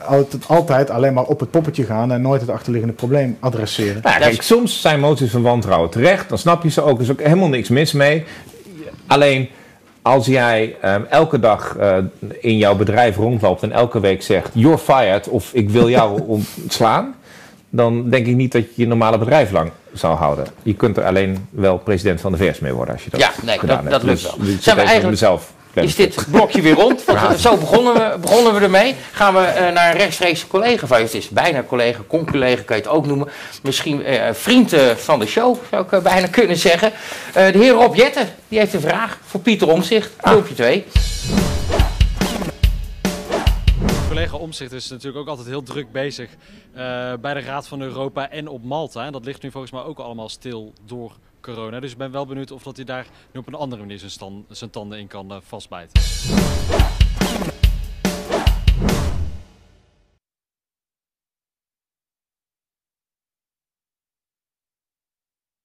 altijd alleen maar op het poppetje gaan en nooit het achterliggende probleem adresseren. kijk, soms zijn moties van wantrouwen terecht. Dan snap je ze ook. Er is ook helemaal niks mis mee. Alleen als jij um, elke dag uh, in jouw bedrijf rondloopt en elke week zegt: You're fired of ik wil jou ontslaan, dan denk ik niet dat je je normale bedrijf lang zou houden. Je kunt er alleen wel president van de VS mee worden als je dat ja, nee, gedaan dat, dat lukt wel. Dus, Zijn we eigenlijk mezelf is dit blokje weer rond. Want zo begonnen we, begonnen we ermee. Gaan we uh, naar een rechtstreeks collega van je. Het is bijna collega, con-collega kan je het ook noemen. Misschien uh, vriend uh, van de show, zou ik bijna kunnen zeggen. de heer Rob Jetten, die heeft een vraag voor Pieter Omzicht. Filmpje 2 collega Omzicht is natuurlijk ook altijd heel druk bezig uh, bij de Raad van Europa en op Malta. En dat ligt nu volgens mij ook allemaal stil door corona. Dus ik ben wel benieuwd of dat hij daar nu op een andere manier zijn, stand, zijn tanden in kan uh, vastbijten.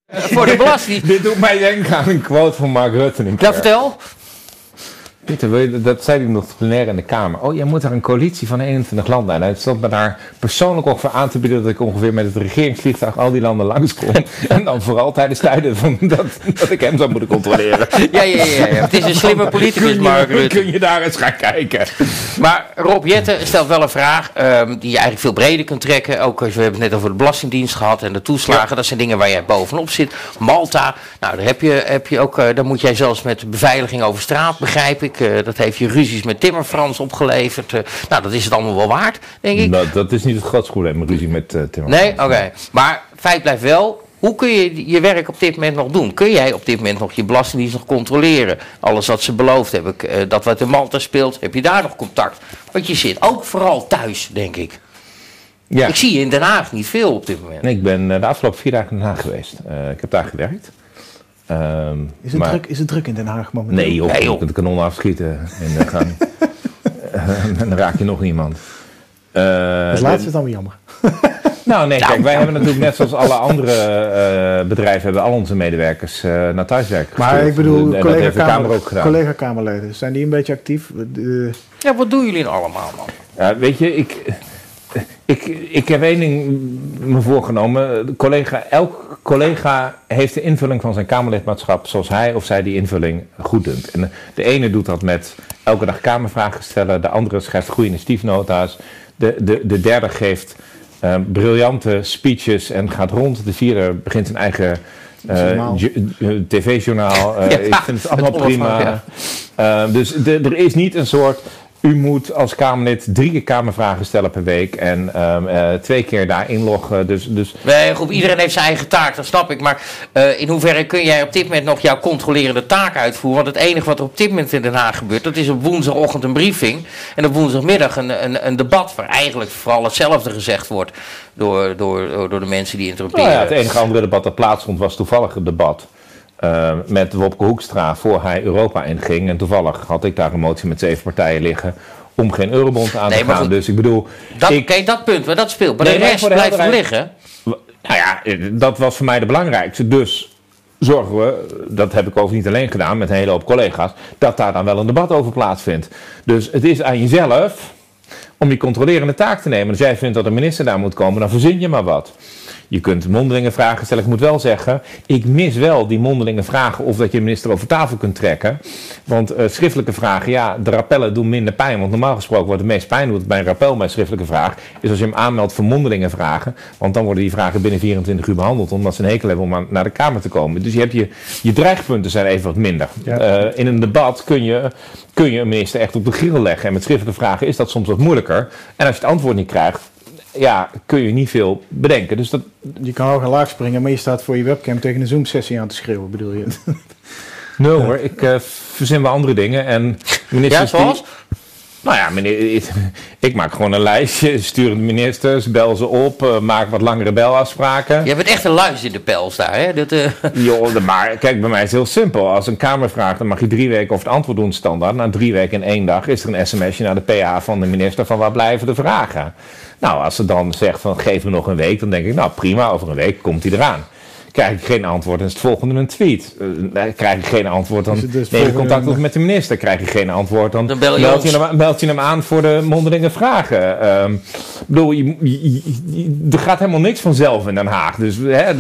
Voor de belasting. Dit doet mij denken aan een quote van Mark Rutte. Ja, vertel. Pieter, dat zei hij nog plenair in de Kamer. Oh, jij moet daar een coalitie van 21 landen. En hij stond me daar persoonlijk ook voor aan te bieden dat ik ongeveer met het regeringsvliegtuig al die landen langskom. en dan vooral tijdens tijden van dat, dat ik hem zou moeten controleren. ja, ja, ja, ja. Het is een slimme politicus, Mark Rutte. Kun je daar eens gaan kijken. Maar Rob Jette stelt wel een vraag um, die je eigenlijk veel breder kunt trekken. Ook als we hebben het net over de Belastingdienst gehad en de toeslagen. Dat zijn dingen waar jij bovenop zit. Malta, nou, daar, heb je, heb je ook, uh, daar moet jij zelfs met beveiliging over straat, begrijp ik. Uh, dat heeft je ruzies met Timmerfrans opgeleverd. Uh, nou, dat is het allemaal wel waard, denk ik. Nou, dat is niet het grootste probleem, ruzie met Timmerfrans. Nee, oké. Okay. Maar feit blijft wel, hoe kun je je werk op dit moment nog doen? Kun jij op dit moment nog je belastingdienst nog controleren? Alles wat ze beloofd hebben, dat wat in Malta speelt, heb je daar nog contact? Want je zit ook vooral thuis, denk ik. Ja. Ik zie je in Den Haag niet veel op dit moment. Nee, ik ben de afgelopen vier dagen in Den Haag geweest. Uh, ik heb daar gewerkt. Um, is, het maar... druk, is het druk in Den Haag momenteel? Nee joh, nee, joh. je kunt de kanon afschieten en dan, gaan, en dan raak je nog niemand. Uh, dat laatste is dan weer jammer. nou nee, kijk, wij hebben natuurlijk net zoals alle andere uh, bedrijven... hebben al onze medewerkers uh, naar thuiswerken Maar ik bedoel, collega-kamerleden, collega -kamer, zijn die een beetje actief? Ja, wat doen jullie allemaal man? Ja, weet je, ik ik, ik heb één ding me voorgenomen. Collega, elk collega heeft de invulling van zijn Kamerlidmaatschap zoals hij of zij die invulling goed doet. En de ene doet dat met elke dag Kamervragen stellen, de andere schrijft goede initiatiefnota's, de, de, de derde geeft uh, briljante speeches en gaat rond, de vierde begint zijn eigen uh, tv-journaal. Uh, ja, ik vind het allemaal prima. Ja. Dus de, er is niet een soort u moet als Kamerlid drie keer Kamervragen stellen per week en um, uh, twee keer daar inloggen. Dus, dus... Nee, goed, iedereen heeft zijn eigen taak, dat snap ik. Maar uh, in hoeverre kun jij op dit moment nog jouw controlerende taak uitvoeren? Want het enige wat er op dit moment in Den Haag gebeurt, dat is op woensdagochtend een briefing. En op woensdagmiddag een, een, een debat waar eigenlijk vooral hetzelfde gezegd wordt door, door, door de mensen die interromperen. Nou ja, het enige andere debat dat plaatsvond was toevallig het debat uh, met Wopke Hoekstra voor hij Europa inging. En toevallig had ik daar een motie met zeven partijen liggen om geen eurobond aan te gaan. dus ik bedoel... Dat, ik, kijk, dat punt, maar dat speelt. Maar de rest blijft liggen. Nou ja, dat was voor mij de belangrijkste. Dus zorgen we, dat heb ik over niet alleen gedaan met een hele hoop collega's, dat daar dan wel een debat over plaatsvindt. Dus het is aan jezelf om je controlerende taak te nemen. Als jij vindt dat een minister daar moet komen, dan verzin je maar wat. Je kunt mondelinge vragen stellen. Ik moet wel zeggen, ik mis wel die mondelinge vragen of dat je de minister over tafel kunt trekken. Want uh, schriftelijke vragen, ja, de rappellen doen minder pijn. Want normaal gesproken wordt het meest pijn doet bij een rappel bij een schriftelijke vraag, is als je hem aanmeldt voor mondelinge vragen. Want dan worden die vragen binnen 24 uur behandeld, omdat ze een hekel hebben om naar de Kamer te komen. Dus je, hebt je, je dreigpunten zijn even wat minder. Uh, in een debat kun je, kun je een minister echt op de grill leggen. En met schriftelijke vragen is dat soms wat moeilijker. En als je het antwoord niet krijgt, ja, kun je niet veel bedenken. Dus dat... Je kan hoog en laag springen, maar je staat voor je webcam tegen een Zoom-sessie aan te schreeuwen, bedoel je? Nul hoor, ik uh, verzin wel andere dingen. En ministers ja, zoals? nou ja, meneer, ik maak gewoon een lijstje, stuur de ministers, bel ze op, uh, maak wat langere belafspraken. Je bent echt een luis in de pels daar, hè? Dat, uh... Jo, maar kijk, bij mij is het heel simpel. Als een Kamer vraagt, dan mag je drie weken over het antwoord doen standaard. Na drie weken in één dag is er een sms'je naar de PA van de minister van waar blijven de vragen. Nou, als ze dan zegt van geef me nog een week, dan denk ik, nou prima, over een week komt hij eraan. Krijg ik geen antwoord, dan is het volgende een tweet. Uh, krijg ik geen antwoord, dan dus neem je contact op met de minister. Krijg je geen antwoord, dan, dan bel je meld, je hem, meld, je hem, aan voor de mondelinge vragen. Um, ik bedoel, je, er gaat helemaal niks vanzelf in Den Haag. Dus hè,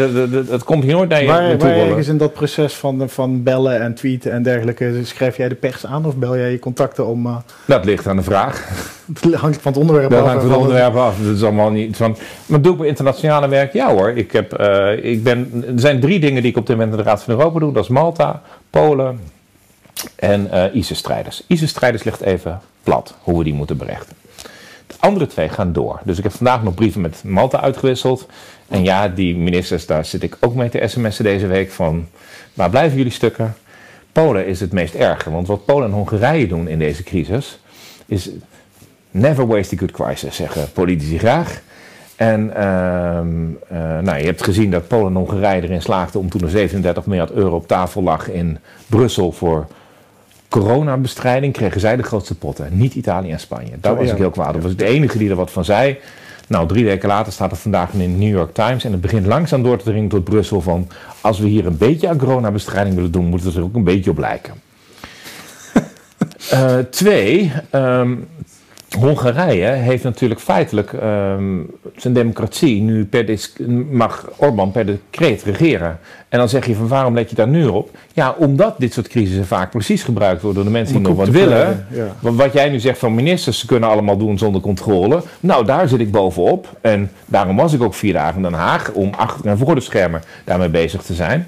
dat komt hier nooit naar je waar, naartoe waar ergens in dat proces van, van bellen en tweeten en dergelijke, schrijf jij de pers aan of bel jij je contacten om... Uh... Dat ligt aan de vraag. Het hangt van het onderwerp dat af. hangt van het onderwerp af. Dat is allemaal niet van. Maar doe ik bij internationale werk? Ja hoor. Ik heb, uh, ik ben, er zijn drie dingen die ik op dit moment in de Raad van Europa doe. Dat is Malta, Polen en uh, ISIS-strijders. ISIS-strijders ligt even plat hoe we die moeten berechten. De andere twee gaan door. Dus ik heb vandaag nog brieven met Malta uitgewisseld. En ja, die ministers, daar zit ik ook mee te sms'en deze week van... waar blijven jullie stukken? Polen is het meest erge. Want wat Polen en Hongarije doen in deze crisis... is Never waste a good crisis, zeggen politici graag. En uh, uh, nou, je hebt gezien dat Polen en Hongarije erin slaagden om toen er 37 miljard euro op tafel lag in Brussel voor coronabestrijding, kregen zij de grootste potten. Niet Italië en Spanje. Daar was ik heel kwaad. Dat was de enige die er wat van zei. Nou, drie weken later staat er vandaag in de New York Times. En het begint langzaam door te dringen tot Brussel van... als we hier een beetje aan coronabestrijding willen doen, moet het er ook een beetje op lijken. Uh, twee, um, Hongarije heeft natuurlijk feitelijk um, zijn democratie nu per mag Orbán per decreet regeren. En dan zeg je van waarom let je daar nu op? Ja, omdat dit soort crisissen vaak precies gebruikt worden door de mensen die nog wat willen. Ja. Wat jij nu zegt van ministers, ze kunnen allemaal doen zonder controle. Nou, daar zit ik bovenop. En daarom was ik ook vier dagen in Den Haag om achter en voor de schermen daarmee bezig te zijn.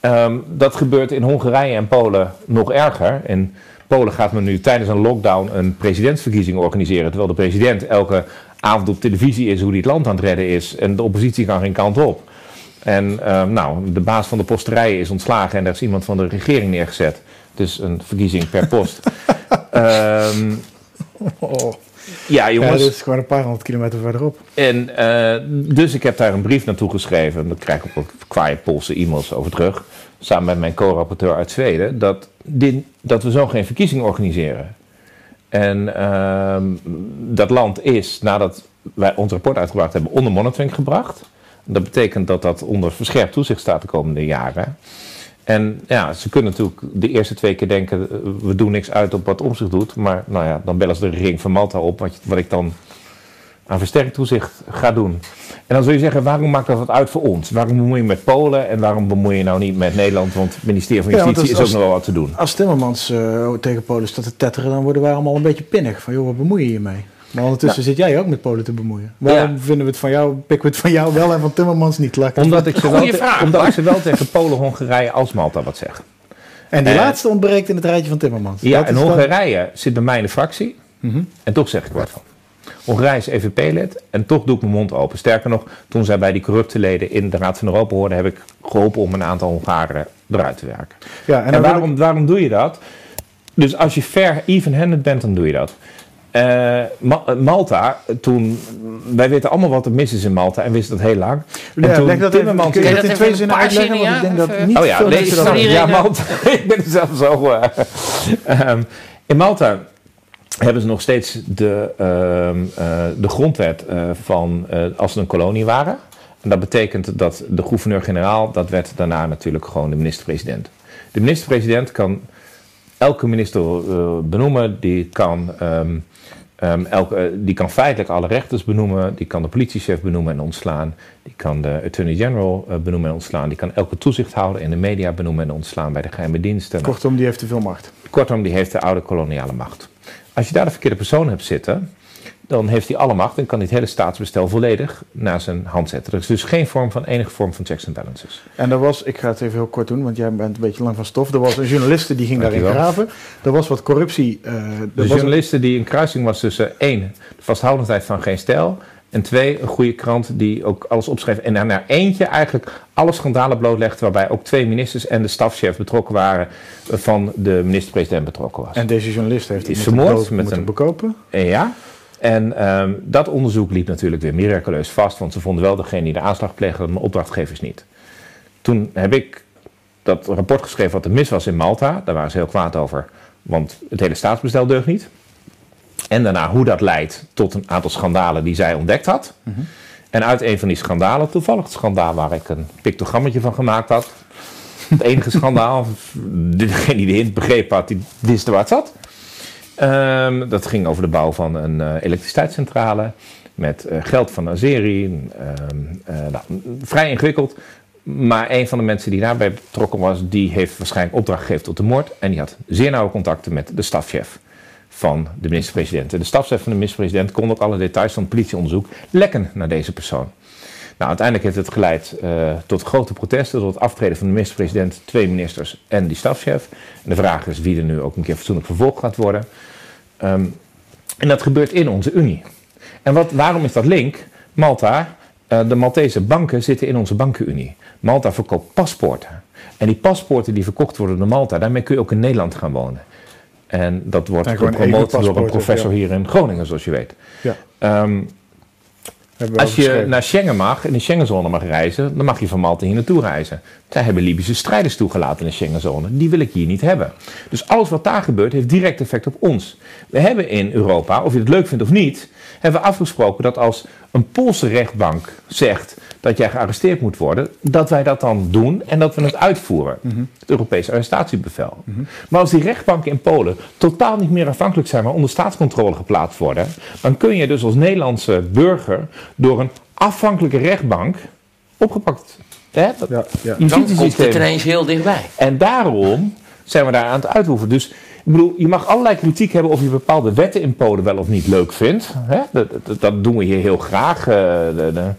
Um, dat gebeurt in Hongarije en Polen nog erger. En Polen gaat men nu tijdens een lockdown een presidentsverkiezing organiseren. Terwijl de president elke avond op televisie is hoe hij het land aan het redden is. En de oppositie kan geen kant op. En uh, nou, de baas van de posterijen is ontslagen en daar is iemand van de regering neergezet. Dus een verkiezing per post. um, oh. Ja, jongens. Ja, dat is gewoon een paar honderd kilometer verderop. En uh, dus ik heb daar een brief naartoe geschreven. En daar krijg ik ook kwaaie Poolse e-mails over terug. Samen met mijn co-rapporteur uit Zweden. Dat, dit, dat we zo geen verkiezing organiseren. En uh, dat land is, nadat wij ons rapport uitgebracht hebben, onder monitoring gebracht. Dat betekent dat dat onder verscherpt toezicht staat de komende jaren. En ja, ze kunnen natuurlijk de eerste twee keer denken, eh, we doen niks uit op wat omzicht doet. Maar nou ja, dan bellen ze de regering van Malta op, wat, wat ik dan aan versterkt toezicht ga doen. En dan zul je zeggen, waarom maakt dat wat uit voor ons? Waarom bemoei je met Polen en waarom bemoei je nou niet met Nederland? Want het ministerie van Justitie is ook nog wel wat te doen. Als Timmermans uh, tegen Polen staat te tetteren, dan worden wij allemaal een beetje pinnig. Van joh, wat bemoei je je mee? Maar ondertussen zit jij ook met Polen te bemoeien. Waarom vinden we het van jou, pikken we het van jou wel en van Timmermans niet? Laat omdat, ik ze wel, omdat ik ze wel tegen Polen, Hongarije als Malta wat zeg. En die laatste ontbreekt in het rijtje van Timmermans. Ja, en Hongarije zit bij mij in de fractie. Mhm. En toch zeg ik wat van. Hongarije is EVP-lid en toch doe ik mijn mond open. Sterker nog, toen zij bij die corrupte leden in de Raad van Europa hoorden, heb ik geholpen om een aantal Hongaren eruit te werken. Ja, en, waarom, waarom doe je dat? Dus als je fair even-handed bent, dan doe je dat. Uh, Malta, toen, wij weten allemaal wat er mis is in Malta en wisten dat heel lang. Ja, toen leg dat Timmermans, kun je dat in twee zinnen uitleggen? Want ik denk dat niet oh ja, nee, dat Ja, Malta, ik ben er zelf zo. Uh, um, in Malta hebben ze nog steeds de, uh, de grondwet van als ze een kolonie waren. En dat betekent dat de gouverneur-generaal, dat werd daarna natuurlijk gewoon de minister-president. De minister-president kan elke minister benoemen, die kan um, Um, elke, die kan feitelijk alle rechters benoemen, die kan de politiechef benoemen en ontslaan, die kan de attorney general uh, benoemen en ontslaan, die kan elke toezichthouder in de media benoemen en ontslaan bij de geheime diensten. Kortom, die heeft te veel macht. Kortom, die heeft de oude koloniale macht. Als je daar de verkeerde persoon hebt zitten, dan heeft hij alle macht en kan hij het hele staatsbestel volledig naar zijn hand zetten. Er is dus geen vorm van enige vorm van checks en balances. En er was, ik ga het even heel kort doen, want jij bent een beetje lang van stof. Er was een journaliste die ging daarin graven. Er was wat corruptie. Uh, de journaliste die een kruising was tussen één, de vasthoudendheid van geen stijl. En twee, een goede krant die ook alles opschreef. En daarna eentje eigenlijk alle schandalen blootlegde. Waarbij ook twee ministers en de stafchef betrokken waren. Eh, van de minister-president betrokken was. En deze journalist heeft is vermoord met een bekopen. Ja. En um, dat onderzoek liep natuurlijk weer miraculeus vast, want ze vonden wel degene die de aanslag pleegde, maar opdrachtgevers niet. Toen heb ik dat rapport geschreven wat er mis was in Malta. Daar waren ze heel kwaad over, want het hele staatsbestel deugt niet. En daarna hoe dat leidt tot een aantal schandalen die zij ontdekt had. Mm -hmm. En uit een van die schandalen, toevallig het schandaal waar ik een pictogrammetje van gemaakt had. Het enige schandaal, degene die de hint begreep had, die wist waar het zat. Um, dat ging over de bouw van een uh, elektriciteitscentrale met uh, geld van Azeri. Um, uh, nou, vrij ingewikkeld. Maar een van de mensen die daarbij betrokken was, die heeft waarschijnlijk opdracht gegeven tot de moord. En die had zeer nauwe contacten met de stafchef van de minister-president. En de stafchef van de minister-president kon ook alle details van het politieonderzoek lekken naar deze persoon. Nou, uiteindelijk heeft het geleid uh, tot grote protesten, tot het aftreden van de minister-president, twee ministers en die stafchef. En de vraag is wie er nu ook een keer fatsoenlijk vervolgd gaat worden. Um, en dat gebeurt in onze Unie. En wat, waarom is dat link? Malta, uh, de Maltese banken zitten in onze bankenunie. Malta verkoopt paspoorten. En die paspoorten die verkocht worden door Malta, daarmee kun je ook in Nederland gaan wonen. En dat wordt gepromoot door een professor hier in Groningen, zoals je weet. Ja. Um, als je naar Schengen mag, in de Schengenzone mag reizen, dan mag je van Malta hier naartoe reizen. Zij hebben Libische strijders toegelaten in de Schengenzone. Die wil ik hier niet hebben. Dus alles wat daar gebeurt, heeft direct effect op ons. We hebben in Europa, of je het leuk vindt of niet, hebben we afgesproken dat als een Poolse rechtbank zegt dat jij gearresteerd moet worden, dat wij dat dan doen en dat we het uitvoeren. Mhm. Het Europese arrestatiebevel. Maar als die rechtbanken in Polen totaal niet meer afhankelijk zijn, maar onder staatscontrole geplaatst worden, dan kun je dus als Nederlandse burger door een afhankelijke rechtbank opgepakt. Hè? Dat Ja, ja. Dan komt het ineens heel dichtbij. En daarom zijn we daar aan het uitoefenen. Dus ik bedoel, je mag allerlei kritiek hebben of je bepaalde wetten in Polen wel of niet leuk vindt. Hè? Dat, dat, dat doen we hier heel graag. eh, de- de-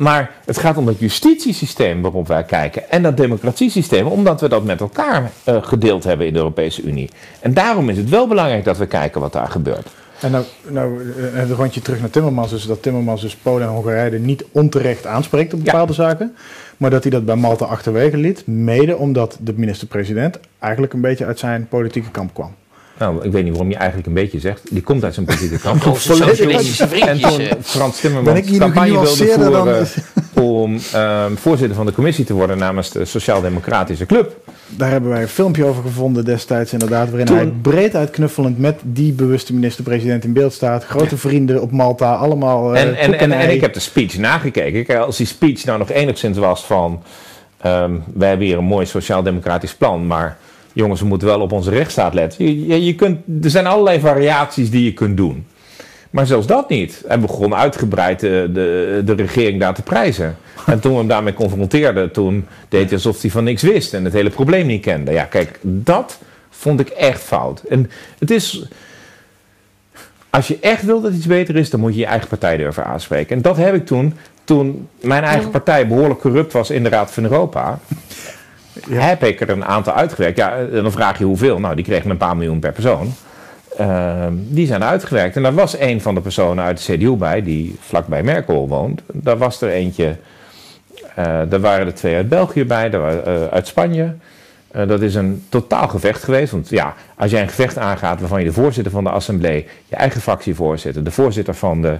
Maar het gaat om het justitiesysteem waarop wij kijken. En dat democratiesysteem, omdat we dat met elkaar eh, gedeeld hebben in de Europese Unie. En daarom is het wel belangrijk dat we kijken wat daar gebeurt. En nou, nou eh, een rondje terug naar Timmermans. Dus dat Timmermans dus Polen en Hongarije niet onterecht aanspreekt op bepaalde zaken. Maar dat hij dat bij Malta achterwege liet. Mede omdat de minister-president eigenlijk een beetje uit zijn politieke kamp kwam. Nou, ik weet niet waarom je eigenlijk een beetje zegt. Die komt uit zijn politieke socialistische En toen Frans Timmermans campagne wilde dan... voeren om ehm, voorzitter van de commissie te worden namens de Sociaal-Democratische Club. Daar hebben wij een filmpje over gevonden destijds inderdaad. Waarin Toen- hij breed uitknuffelend met die bewuste minister-president in beeld staat. Grote vrienden op Malta, allemaal eh, en, en, en, ik heb de speech nagekeken. Kijk, als die speech nou nog enigszins was van... ehm, wij hebben hier een mooi sociaal-democratisch plan, maar jongens, we moeten wel op onze rechtsstaat letten. Je, je, je kunt, er zijn allerlei variaties die je kunt doen. Maar zelfs dat niet. Hij begon uitgebreid de, de, de regering daar te prijzen. En toen we hem daarmee confronteerden, toen deed hij alsof hij van niks wist en het hele probleem niet kende. Ja, kijk, dat vond ik echt fout. En het is. Als je echt wil dat iets beter is, dan moet je je eigen partij durven aanspreken. En dat heb ik toen, toen mijn eigen partij behoorlijk corrupt was in de Raad van Europa. Heb ik er een aantal uitgewerkt. Ja, en dan vraag je hoeveel. Nou, die kregen een paar miljoen per persoon. Ehm, die zijn uitgewerkt. En daar was een van de personen uit de CDU bij, die vlakbij Merkel woont. Daar was er eentje. eh daar waren er twee uit België bij, daar eh, uit Spanje. Eh, dat is een totaal gevecht geweest. Want ja, als jij een gevecht aangaat waarvan je de voorzitter van de assemblee, je eigen fractievoorzitter, de voorzitter van de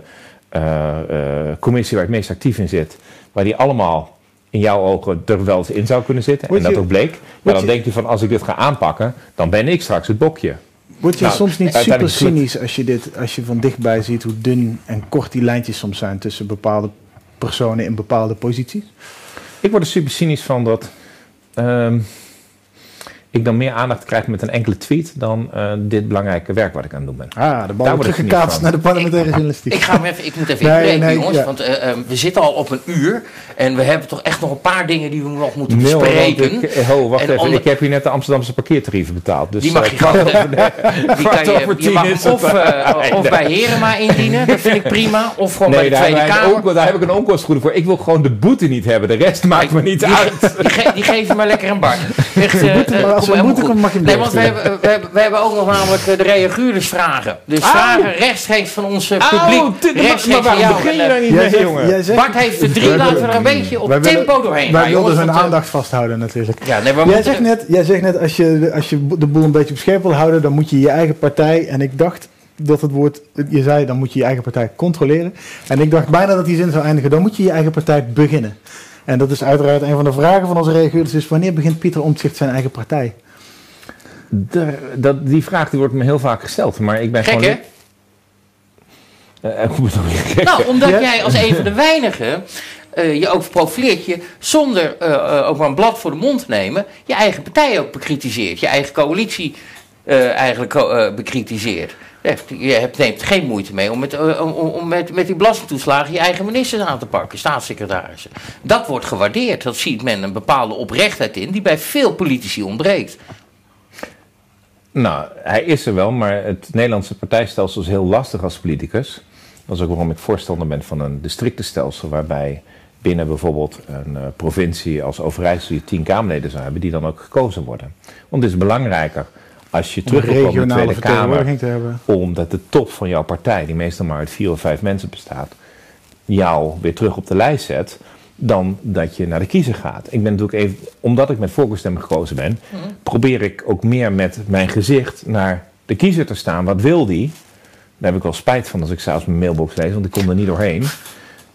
eh, eh, commissie waar ik meest actief in zit, waar die allemaal in jouw ogen er wel eens in zou kunnen zitten, Word en dat ook bleek, maar dan je- denk je van als ik dit ga aanpakken, dan ben ik straks het bokje. Word je Nou, soms niet super cynisch als je, dit, als je van dichtbij ziet hoe dun en kort die lijntjes soms zijn tussen bepaalde personen in bepaalde posities? Ik word er super cynisch van dat ehm, ik dan meer aandacht krijg met een enkele tweet dan eh, dit belangrijke werk wat ik aan het doen ben. Ah, de bal Daar wordt teruggekaatst naar de parlementaire journalistiek. Ik, ga hem even, ik moet even Nee, inbreken, nee, jongens. ja. Want eh, eh, we zitten al op een uur. En we hebben toch echt nog een paar dingen die we nog moeten Nee, hoor, want bespreken. ik, ho, wacht En even. onder- Ik heb hier net de Amsterdamse parkeertarieven betaald. Dus, Die mag je gewoon. Die kan je, je mag hem of, nee. bij Herema indienen, dat vind ik prima. Of gewoon bij de daar, Tweede Kamer. daar heb ik een onkostgoede voor. Ik wil gewoon de boete niet hebben. De rest maakt me niet uit. die, ge- die geven maar lekker een bar. Echt, maar als komt, mag je hem Nee, want we hebben, we, hebben, we hebben ook nog namelijk eh, de reaguurdersvragen. Dus vragen rechtstreeks van ons eh, publiek. Au, dit- maar, rechtstreeks maar waarom van jou. begin je daar niet mee, zegt- jongen? jij zegt- Bart heeft er drie, laten we er een beetje op tempo doorheen Wij wilden hun eh, aandacht vasthouden natuurlijk. Ja, nee, we Jij moeten- zegt, net, jij zegt net, als je, als je de boel een beetje op scherp wil houden, dan moet je je eigen partij, en ik dacht dat het woord, je zei, dan moet je je eigen partij controleren. En ik dacht bijna dat die zin zou eindigen, dan moet je je eigen partij beginnen. En dat is uiteraard een van de vragen van onze reaguurders, is wanneer begint Pieter Omtzigt zijn eigen partij? De- dat, die vraag die wordt me heel vaak gesteld. Maar ik ben Gek, gewoon... hè? Eh, gek? Nou, omdat jij als een van de weinigen eh, je ook profileert, je zonder eh, eh, ook maar een blad voor de mond te nemen, je eigen partij ook bekritiseert, je eigen coalitie eh, eigenlijk eh, bekritiseert. Je neemt geen moeite mee om, met, eh, om met, met die belastingtoeslagen je eigen ministers aan te pakken, staatssecretarissen. Dat wordt gewaardeerd. Dat ziet men een bepaalde oprechtheid in die bij veel politici ontbreekt. Nou, hij is er wel, maar het Nederlandse partijstelsel is heel lastig als politicus. Dat is ook waarom ik voorstander ben van een districtenstelsel, waarbij binnen bijvoorbeeld een eh, provincie als Overijssel je tien Kamerleden zou hebben, die dan ook gekozen worden. Want het is belangrijker als je Om een terug wil komen in de Tweede Kamer, vertegenwoordiging te hebben. omdat de top van jouw partij, die meestal maar uit vier of vijf mensen bestaat, jou weer terug op de lijst zet, dan dat je naar de kiezer gaat. Ik ben natuurlijk even, omdat ik met voorkeurstemmen gekozen ben, probeer ik ook meer met mijn gezicht naar de kiezer te staan. Wat wil die? Daar heb ik wel spijt van als ik s'avonds mijn mailbox lees, want ik kom er niet doorheen.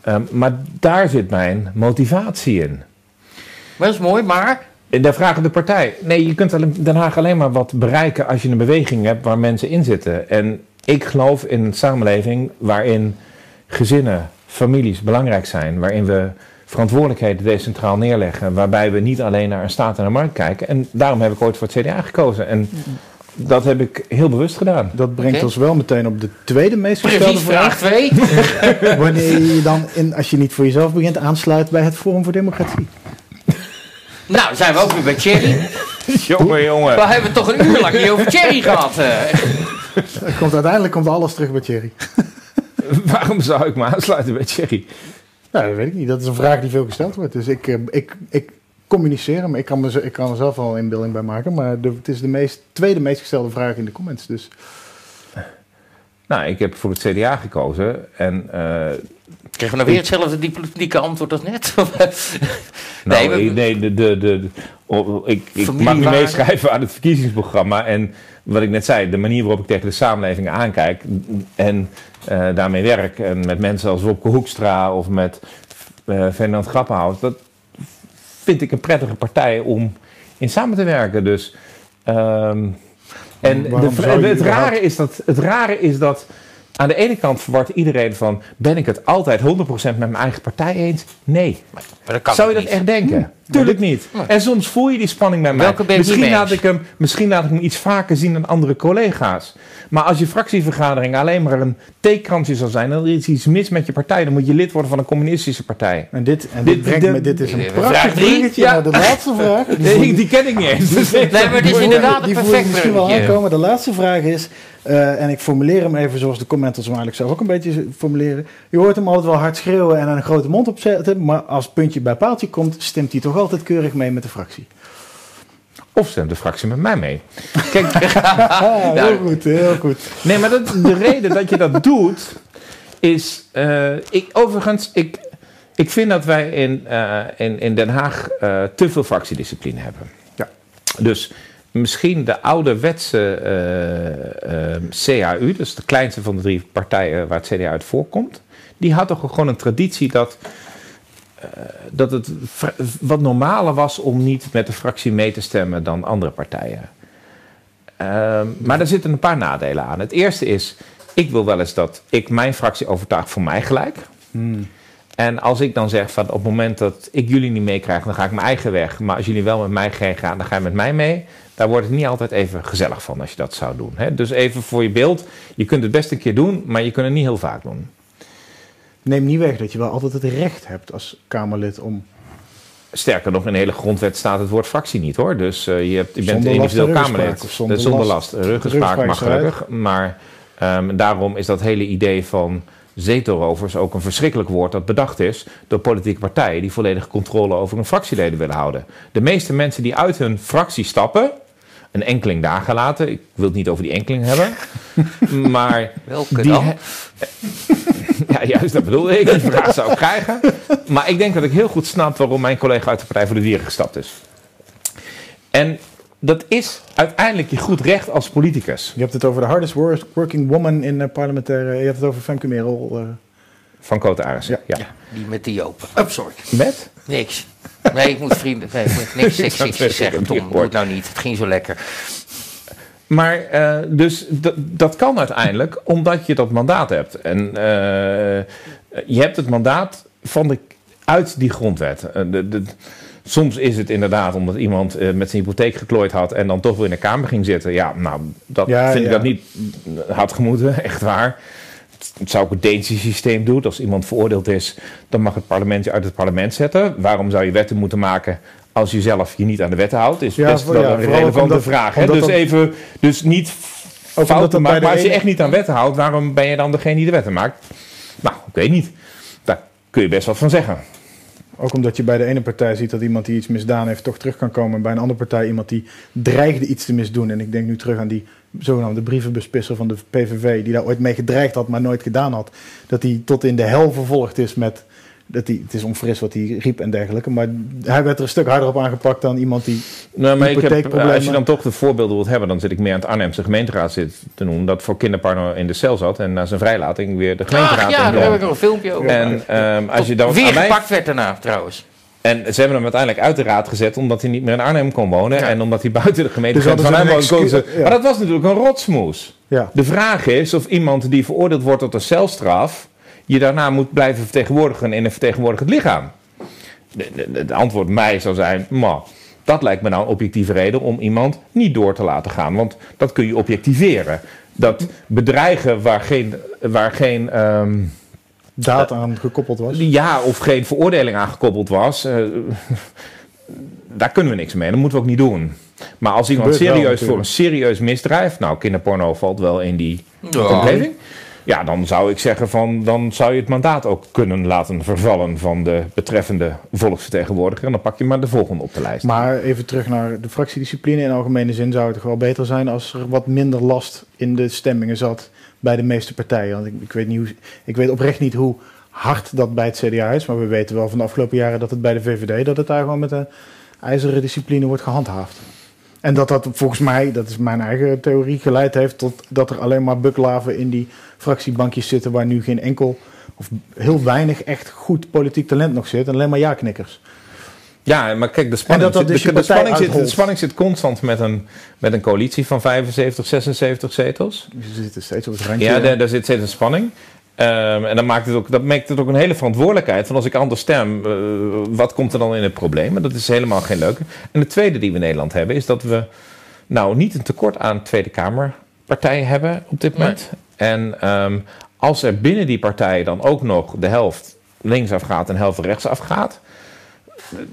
Ehm, maar daar zit mijn motivatie in. Maar dat is mooi, maar daar vragen de partij. Nee, je kunt Den Haag alleen maar wat bereiken als je een beweging hebt waar mensen in zitten. En ik geloof in een samenleving waarin gezinnen, families belangrijk zijn. Waarin we verantwoordelijkheden decentraal neerleggen, waarbij we niet alleen naar een staat en een markt kijken. En daarom heb ik ooit voor het CDA gekozen. En dat heb ik heel bewust gedaan. Dat brengt ons wel meteen op de tweede meest gestelde vraag vraag. 2. Wanneer je dan, in, als je niet voor jezelf begint, aansluit bij het Forum voor Democratie. Nou, zijn we ook weer bij Thierry. jongen, jongen. We hebben toch een uur lang niet over Thierry gehad. eh. Komt, uiteindelijk komt alles terug bij Thierry. Waarom zou ik me aansluiten bij Thierry? Nou, dat weet ik niet. Dat is een vraag die veel gesteld wordt. Dus ik, eh, ik, ik communiceer hem. Ik kan, me, ik kan er zelf wel een inbeelding bij maken. Maar de, het is de meest, tweede meest gestelde vraag in de comments. Dus Nou, ik heb voor het CDA gekozen. En eh, Krijgen we nou weer hetzelfde diplomatieke antwoord als net? Nou, Nee, nee, de, de, de, oh, ik, ik mag nu meeschrijven aan het verkiezingsprogramma. En wat ik net zei, de manier waarop ik tegen de samenleving aankijk en eh, daarmee werk. En met mensen als Wopke Hoekstra of met eh Fernand Grappenhaus. Dat vind ik een prettige partij om in samen te werken. Dus, ehm, en de, het, rare is dat, het rare is dat aan de ene kant verwart iedereen van... ben ik het altijd 100% met mijn eigen partij eens? Nee. Maar dat kan Zou je dat niet. echt denken? Tuurlijk niet. En soms voel je die spanning bij mij. Misschien, laat ik hem, misschien laat ik hem iets vaker zien dan andere collega's. Maar als je fractievergadering alleen maar een theekransje zal zijn... en er is iets mis met je partij... dan moet je lid worden van een communistische partij. en dit, en Dit- dit, brengt dit- me, dit is een dit- prachtig bruggetje Ja. naar de laatste vraag. Die Die, ken ik niet eens. Dus Nee, maar het is die voel- inderdaad een die perfect misschien wel aankomen. De laatste vraag is, eh, en ik formuleer hem even zoals de commenters hem eigenlijk zelf ook een beetje formuleren. Je hoort hem altijd wel hard schreeuwen en een grote mond opzetten, maar als puntje bij paaltje komt, stemt hij toch altijd keurig mee met de fractie. Of stemt de fractie met mij mee. Kijk, heel goed, heel goed. Nee, maar dat, de reden dat je dat doet is. eh, ik, overigens, ik, ik vind dat wij in, eh, in, in Den Haag eh, te veel fractiediscipline hebben. Ja. Dus misschien de ouderwetse CAU, dus de kleinste van de drie partijen waar het CDA uit voorkomt, die had toch gewoon een traditie dat. Eh, dat het wat normaler was om niet met de fractie mee te stemmen dan andere partijen. Ehm, maar er zitten een paar nadelen aan. Het eerste is, ik wil wel eens dat ik mijn fractie overtuig voor mij gelijk. En als ik dan zeg van op het moment dat ik jullie niet meekrijg, dan ga ik mijn eigen weg. Maar als jullie wel met mij heen gaan, dan ga je met mij mee. Daar wordt het niet altijd even gezellig van als je dat zou doen. Hè? Dus even voor je beeld, je kunt het best een keer doen, maar je kunt het niet heel vaak doen. Neem niet weg dat je wel altijd het recht hebt als Kamerlid om... Sterker nog, in de hele grondwet staat het woord fractie niet hoor. Dus eh, je, hebt, je bent individueel Kamerlid. zonder zonder last. last. Ruggespraak mag gelukkig. Maar ehm, daarom is dat hele idee van zetelrovers ook een verschrikkelijk woord dat bedacht is door politieke partijen die volledige controle over hun fractieleden willen houden. De meeste mensen die uit hun fractie stappen, een enkeling daar gelaten, ik wil het niet over die enkeling hebben, maar Welke die dan? Ja, juist, dat bedoelde ik. Die vraag zou ik krijgen. Maar ik denk dat ik heel goed snap waarom mijn collega uit de Partij voor de Dieren gestapt is. En dat is uiteindelijk je goed recht als politicus. Je hebt het over de hardest wor- working woman in uh, parlementaire... Je hebt het over Femke Merel. eh. Van Cote Arissen. Ja. Die met die open. Oh, sorry. Met? Niks. Nee, ik moet vrienden. Nee, ik moet niks seksistisch zeggen, Tom, hoort. doe het nou niet. Het ging zo lekker. Maar eh, dus dat kan uiteindelijk omdat je dat mandaat hebt. En eh, je hebt het mandaat van de, uit die grondwet. Eh, de, de, soms is het inderdaad omdat iemand met zijn hypotheek geklooid had en dan toch weer in de kamer ging zitten. Ja, nou, dat Ja, vind ik dat niet had gemoeten, echt waar. Het zou ook het Deense systeem doen. Als iemand veroordeeld is, dan mag het parlement je uit het parlement zetten. Waarom zou je wetten moeten maken als je zelf je niet aan de wetten houdt? Is Ja, best wel ja, een relevante omdat- vraag. Hè? Dus even, dus niet fouten maken. Maar als je echt niet aan wetten houdt, waarom ben je dan degene die de wetten maakt? Nou, ik weet niet. Daar kun je best wat van zeggen. Ook omdat je bij de ene partij ziet dat iemand die iets misdaan heeft toch terug kan komen. En bij een andere partij iemand die dreigde iets te misdoen. En ik denk nu terug aan die zogenaamde brievenbespisser van de PVV. Die daar ooit mee gedreigd had, maar nooit gedaan had. Dat hij tot in de hel vervolgd is met... Dat hij, het is onfris wat hij riep en dergelijke. Maar hij werd er een stuk harder op aangepakt dan iemand die... Nou, maar ik heb, Hypotheekproblemen. als je dan toch de voorbeelden wilt hebben, dan zit ik meer aan het Arnhemse gemeenteraad zit te noemen. Dat voor kinderpartner in de cel zat en na zijn vrijlating weer de gemeenteraad Ach, ja, daar heb ik nog een filmpje over. En ehm, als je dan Weer mij- gepakt werd daarna, trouwens. En ze hebben hem uiteindelijk uit de raad gezet omdat hij niet meer in Arnhem kon wonen. Ja. En omdat hij buiten de gemeente Dus van Arnhem excuus- ja. Maar dat was natuurlijk een rotsmoes. Ja, De vraag is of iemand die veroordeeld wordt tot een celstraf... je daarna moet blijven vertegenwoordigen in een vertegenwoordigend lichaam. Het antwoord mij zou zijn, maar dat lijkt me nou een objectieve reden om iemand niet door te laten gaan. Want dat kun je objectiveren. Dat bedreigen waar geen, waar geen ehm, daad aan gekoppeld was. Ja, of geen veroordeling aan gekoppeld was. Uh, daar kunnen we niks mee. Dat moeten we ook niet doen. Maar als iemand serieus voor een serieus misdrijf. Nou, kinderporno valt wel in die omgeving. Ja, dan zou ik zeggen van, dan zou je het mandaat ook kunnen laten vervallen van de betreffende volksvertegenwoordiger. En dan pak je maar de volgende op de lijst. Maar even terug naar de fractiediscipline. In algemene zin zou het toch wel beter zijn als er wat minder last in de stemmingen zat bij de meeste partijen. Want ik, ik weet, niet hoe, ik weet oprecht niet hoe hard dat bij het CDA is. Maar we weten wel van de afgelopen jaren dat het bij de VVD, dat het daar gewoon met een ijzeren discipline wordt gehandhaafd. En dat dat volgens mij, dat is mijn eigen theorie, geleid heeft tot dat er alleen maar buklaven in die fractiebankjes zitten waar nu geen enkel of heel weinig echt goed politiek talent nog zit. En alleen maar ja-knikkers. Ja, maar kijk, de spanning, zit, dus de, spanning zit, de spanning zit constant met een, met een coalitie van 75, 76 zetels. Ze zitten steeds op het randje. Ja, daar, zit steeds een spanning. Um, en dan maakt het ook, dat maakt het ook een hele verantwoordelijkheid. Van als ik anders stem, uh, wat komt er dan in het probleem? En dat is helemaal geen leuke. En de tweede die we in Nederland hebben, is dat we nou niet een tekort aan Tweede Kamerpartijen hebben op dit moment. En um, als er binnen die partijen dan ook nog de helft linksaf gaat en de helft rechtsaf gaat.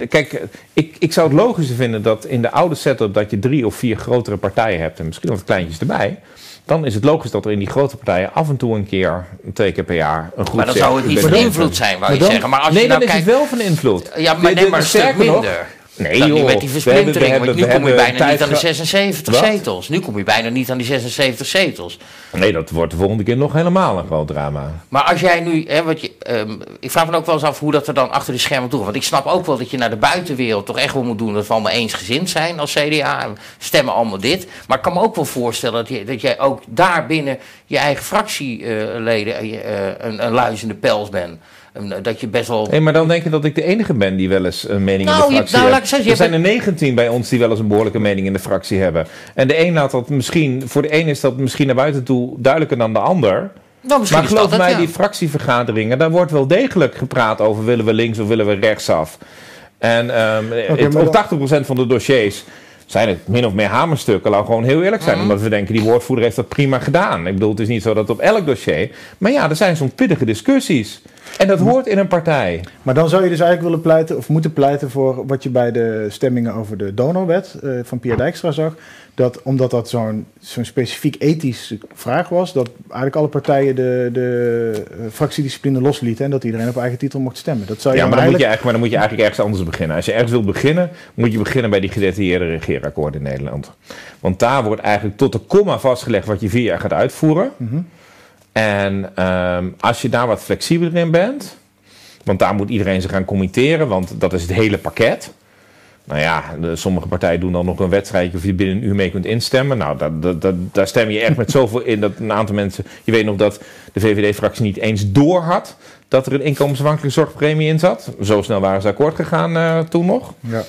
Kijk, ik, ik zou het logischer vinden dat in de oude setup dat je drie of vier grotere partijen hebt en misschien wat kleintjes erbij dan is het logisch dat er in die grote partijen af en toe een keer, twee keer per jaar, een groep Maar dan zou het niet van invloed zijn, wou je zeggen. Maar als nee, je nou dan kijkt, is het wel van invloed. Ja, maar, nee, maar een stuk minder. Nee, dan joh, met die versplintering. want nu kom je bijna niet aan de 76 zetels. Nu kom je bijna niet aan die 76 zetels. Nee, dat wordt de volgende keer nog helemaal een groot drama. Maar als jij nu, hè, wat je, um, ik vraag me ook wel eens af hoe dat er dan achter de schermen toe Want ik snap ook wel dat je naar de buitenwereld toch echt wel moet doen dat we allemaal eensgezind zijn als CDA. En stemmen allemaal dit. Maar ik kan me ook wel voorstellen dat, je, dat jij ook daar binnen je eigen fractieleden uh, uh, een, een luizende pels bent. Dat je best wel. Nee, maar dan denk je dat ik de enige ben die wel eens een mening nou, in de fractie je, nou, heeft. Zeggen, er zijn er 19 bij ons die wel eens een behoorlijke mening in de fractie hebben. En de een laat dat misschien, voor de een is dat misschien naar buiten toe duidelijker dan de ander. Nou, maar geloof mij, die fractievergaderingen, daar wordt wel degelijk gepraat over willen we links of willen we rechtsaf. En um, okay, op 80% van de dossiers zijn het min of meer hamerstukken. Laten we gewoon heel eerlijk zijn. Mhm. Omdat we denken, die woordvoerder heeft dat prima gedaan. Ik bedoel, het is niet zo dat op elk dossier. Maar ja, er zijn soms pittige discussies. En dat hoort in een partij. Maar dan zou je dus eigenlijk willen pleiten, of moeten pleiten voor wat je bij de stemmingen over de donorwet uh, van Pierre Dijkstra zag. Dat omdat dat zo'n zo'n specifiek ethische vraag was, dat eigenlijk alle partijen de, de uh, fractiediscipline loslieten en dat iedereen op eigen titel mocht stemmen. Dat zou je ja, maar dan, moet je eigenlijk, maar dan moet je eigenlijk ergens anders beginnen. Als je ergens wil beginnen, moet je beginnen bij die gedetailleerde regeerakkoorden in Nederland. Want daar wordt eigenlijk tot de komma vastgelegd wat je vier jaar gaat uitvoeren. Mm en um, als je daar wat flexibeler in bent, want daar moet iedereen zich gaan committeren, want dat is het hele pakket. Nou ja, sommige partijen doen dan nog een wedstrijdje of je binnen een uur mee kunt instemmen. Nou, dat, dat, daar stem je echt met zoveel in dat een aantal mensen. Je weet nog dat de VVD-fractie niet eens door had dat er een inkomensafhankelijke zorgpremie in zat. Zo snel waren ze akkoord gegaan uh, toen nog. Ja.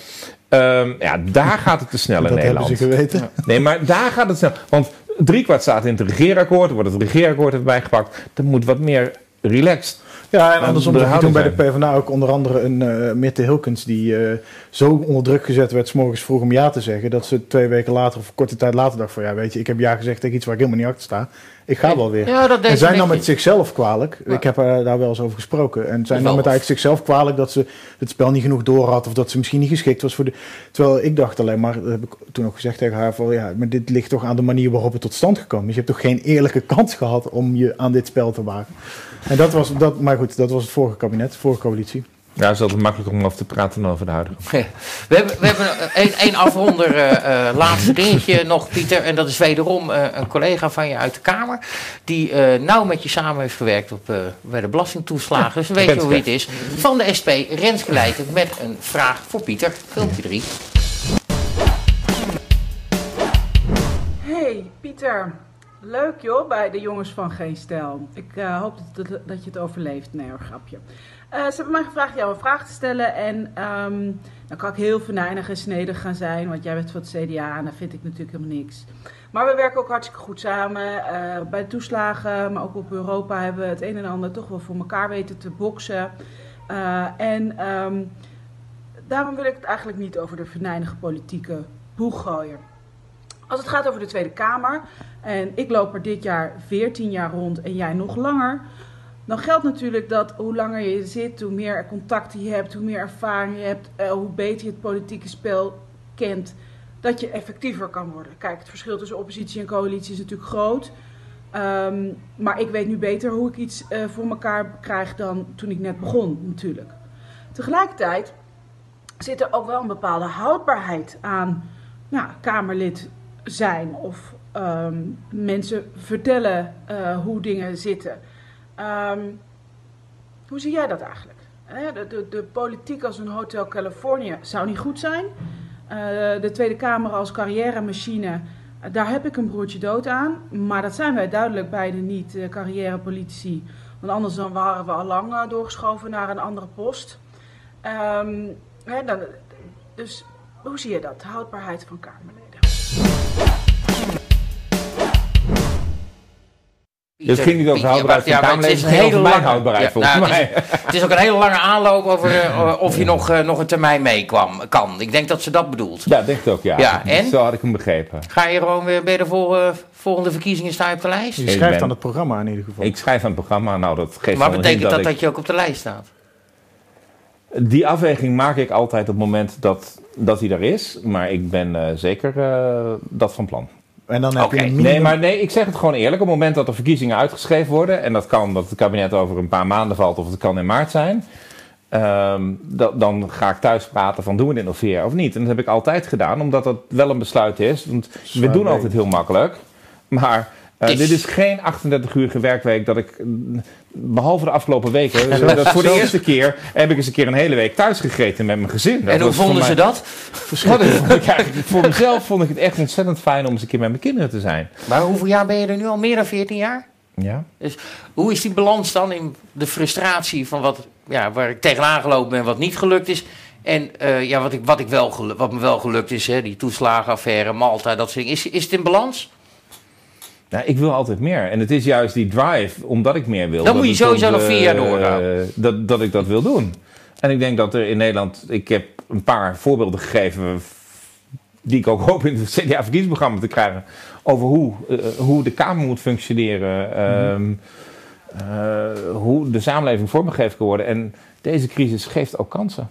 Um, ja, daar gaat het te snel in Nederland. Dat hebben ze geweten. Nee, maar daar gaat het snel. Want driekwart staat in het regeerakkoord, wordt het regeerakkoord erbij gepakt. Dat moet wat meer relaxed. Ja, en andersom zag je toen bij de PvdA ook onder andere een uh, Mitte Hilkens die uh, zo onder druk gezet werd, s morgens vroeg om ja te zeggen, dat ze twee weken later of korte tijd later dacht van ja, weet je, ik heb ja gezegd tegen iets waar ik helemaal niet achter sta. Ik ga wel weer. Ja, dat en zijn dan met zichzelf kwalijk. Ik heb er daar wel eens over gesproken. En zijn dan met eigenlijk zichzelf kwalijk dat ze het spel niet genoeg door had. Of dat ze misschien niet geschikt was voor de. Terwijl ik dacht alleen maar, dat heb ik toen ook gezegd tegen haar: van ja, maar dit ligt toch aan de manier waarop het tot stand gekomen is. Je hebt toch geen eerlijke kans gehad om je aan dit spel te wagen. En dat was, dat, maar goed, dat was het vorige kabinet, de vorige coalitie. Ja, het is altijd makkelijk om over te praten dan over de huidige. We hebben, we hebben een, een afronder uh, laatste dingetje nog, Pieter. En dat is wederom uh, een collega van je uit de Kamer. Die nauw met je samen heeft gewerkt op, bij de belastingtoeslagen. Dus weet je hoe het is. Van de SP, Renske Leijten, met een vraag voor Pieter. Filmpje 3. Hey, Pieter. Leuk joh, bij de jongens van Geen Stijl. Ik hoop dat, dat, je het overleeft. Nee hoor, grapje. Uh, ze hebben mij gevraagd jou een vraag te stellen. En um, dan kan ik heel venijnig en snedig gaan zijn. Want jij bent van het CDA en daar vind ik natuurlijk helemaal niks. Maar we werken ook hartstikke goed samen. Uh, bij de toeslagen, maar ook op Europa hebben we het een en ander toch wel voor elkaar weten te boksen. En um, daarom wil ik het eigenlijk niet over de venijnige politieke boeg gooien. Als het gaat over de Tweede Kamer, en ik loop er dit jaar 14 jaar rond en jij nog langer, dan geldt natuurlijk dat hoe langer je zit, hoe meer contacten je hebt, hoe meer ervaring je hebt, uh, hoe beter je het politieke spel kent, dat je effectiever kan worden. Kijk, het verschil tussen oppositie en coalitie is natuurlijk groot. Um, maar ik weet nu beter hoe ik iets uh, voor elkaar krijg dan toen ik net begon, natuurlijk. Tegelijkertijd zit er ook wel een bepaalde houdbaarheid aan nou, Kamerlid zijn of um, mensen vertellen uh, hoe dingen zitten. Um, hoe zie jij dat eigenlijk? De, de, de, politiek als een Hotel California zou niet goed zijn. Uh, de Tweede Kamer als carrière-machine, daar heb ik een broertje dood aan. Maar dat zijn wij duidelijk beide niet, uh, carrière-politici. Want anders dan waren we al lang doorgeschoven naar een andere post. Um, hè, dan, dus hoe zie je dat, houdbaarheid van Kamerleden? Het ging niet over houdbaarheid van ja, het is een hele lange houdbaarheid ja, volgens nou, mij. Het is, het is, ook een hele lange aanloop over uh, of je nog, uh, nog een termijn mee kwam, kan. Ik denk dat ze dat bedoelt. Ja, denk ik ook, ja. ja en? Zo had ik hem begrepen. Ga je gewoon weer bij de vol, volgende verkiezingen staan op de lijst? Je schrijft aan het programma in ieder geval. Ik schrijf aan het programma, nou dat geeft Maar betekent dat, dat, ik... dat je ook op de lijst staat? Die afweging maak ik altijd op het moment dat, dat hij er is. Maar ik ben uh, zeker dat van plan. En dan heb okay. je een minimum... Nee, maar nee, ik zeg het gewoon eerlijk. Op het moment dat er verkiezingen uitgeschreven worden... en dat kan dat het kabinet over een paar maanden valt... of het kan in maart zijn... Um, dat, dan ga ik thuis praten van doen we dit nog vier of niet. En dat heb ik altijd gedaan, omdat dat wel een besluit is. Want Zwaar we doen altijd heel makkelijk. Maar uh, dit is geen 38 uur werkweek dat ik, behalve de afgelopen weken, dat voor de eerste keer heb ik eens een keer een hele week thuis gegeten met mijn gezin. Dat en hoe vonden mij, ze dat? Voor mezelf vond ik het echt ontzettend fijn om eens een keer met mijn kinderen te zijn. Maar hoeveel jaar ben je er nu al? Meer dan 14 jaar? Ja. Dus hoe is die balans dan in de frustratie van wat, ja, waar ik tegenaan gelopen ben, wat niet gelukt is? En uh, ja, wat, ik, wat, ik wel, wat me wel gelukt is, hè, die toeslagenaffaire, Malta, dat soort dingen. Is, is het in balans? Nou, ik wil altijd meer. En het is juist die drive, omdat ik meer wil. Dan moet je sowieso nog vier jaar doorgaan. Uh, dat, dat ik dat wil doen. En ik denk dat er in Nederland... Ik heb een paar voorbeelden gegeven... die ik ook hoop in het CDA-verkiezingsprogramma te krijgen... over hoe, uh, hoe de Kamer moet functioneren... Mm -hmm. hoe de samenleving vormgegeven kan worden. En deze crisis geeft ook kansen.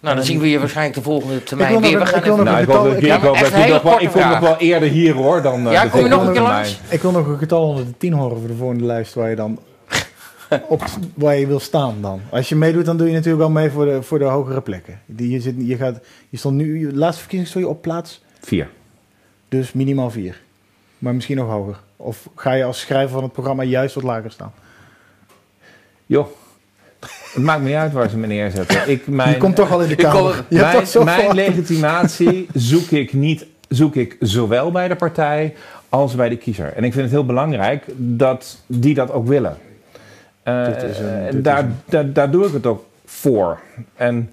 Nou, dan zien we je waarschijnlijk de volgende termijn weer. We gaan. Nou, ik hoop dat ik kom nog wel eerder hier hoor dan... Ja, kom je nog een keer langs? Ik wil nog een getal onder de 10 horen voor de volgende lijst waar je dan... op, waar je wil staan dan. Als je meedoet, dan doe je natuurlijk wel mee voor de, voor de hogere plekken. Die, je, zit, je, gaat, je stond nu, de laatste verkiezing stond je op plaats? Vier. Dus minimaal vier. Maar misschien nog hoger. Of ga je als schrijver van het programma juist wat lager staan? Joh. Het maakt me niet uit waar ze me neerzetten. Ik, mijn, je komt toch al in de kamer. Kom, mijn, mijn legitimatie zoek ik, niet, zoek ik zowel bij de partij als bij de kiezer. En ik vind het heel belangrijk dat die dat ook willen. Uh, een, daar, daar, daar doe ik het ook voor. En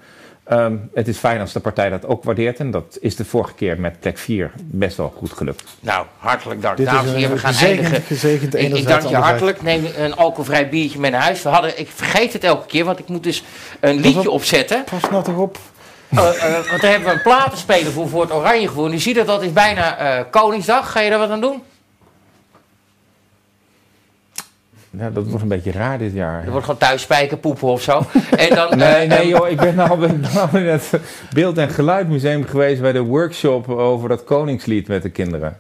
Um, het is fijn als de partij dat ook waardeert. En dat is de vorige keer met plek 4 best wel goed gelukt. Nou, hartelijk dank. Dames en heren, we gaan eindigen. Gezegend ik, ik dank je hartelijk. Neem een alcoholvrij biertje mee naar huis. We hadden, ik vergeet het elke keer, want ik moet dus een liedje opzetten. Pas nou toch op. Uh, uh, want daar hebben we een platenspeler voor, voor het Oranje Gevoel. Je ziet dat dat is bijna uh, Koningsdag. Ga je daar wat aan doen? Nou, dat wordt een beetje raar dit jaar. Er wordt gewoon thuis spijkerpoepen of zo. en dan, nee, nee joh, ik ben nou, ben nou in het Beeld- en Geluidmuseum geweest bij de workshop over dat Koningslied met de kinderen.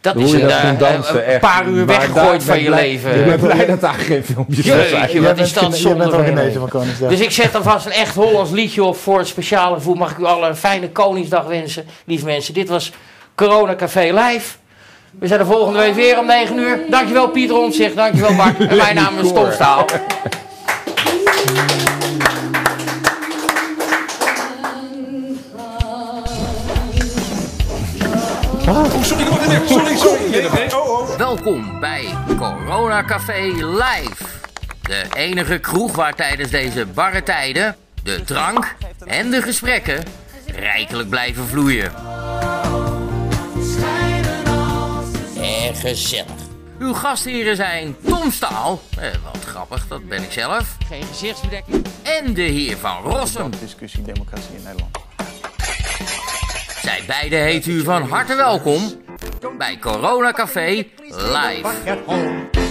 Dat Hoe is een, dat dansen, een paar uur weggegooid van je blij, leven. Ik ben blij dat daar geen filmpjes van zijn. wat is dat zonde van van Koningsdag. Dus ik zet alvast een echt Hollands liedje op voor het speciale gevoel. Mag ik u allen een fijne Koningsdag wensen, lieve mensen. Dit was Corona Café Live. We zijn er volgende week weer om 9 uur. Dankjewel Pieter Omtzigt, dankjewel Bart. En mijn naam is Tom Staal. Oh, sorry, sorry, sorry. Oh, oh. Welkom bij Corona Café Live. De enige kroeg waar tijdens deze barre tijden de drank en de gesprekken rijkelijk blijven vloeien. En gezellig. Uw gastheren zijn Tom Staal, eh, wat grappig, dat ben ik zelf. Geen gezichtsbedekking. En de heer Van Rossum. Discussie democratie in Nederland. Zij beiden heet u van harte welkom bij Corona Café Live.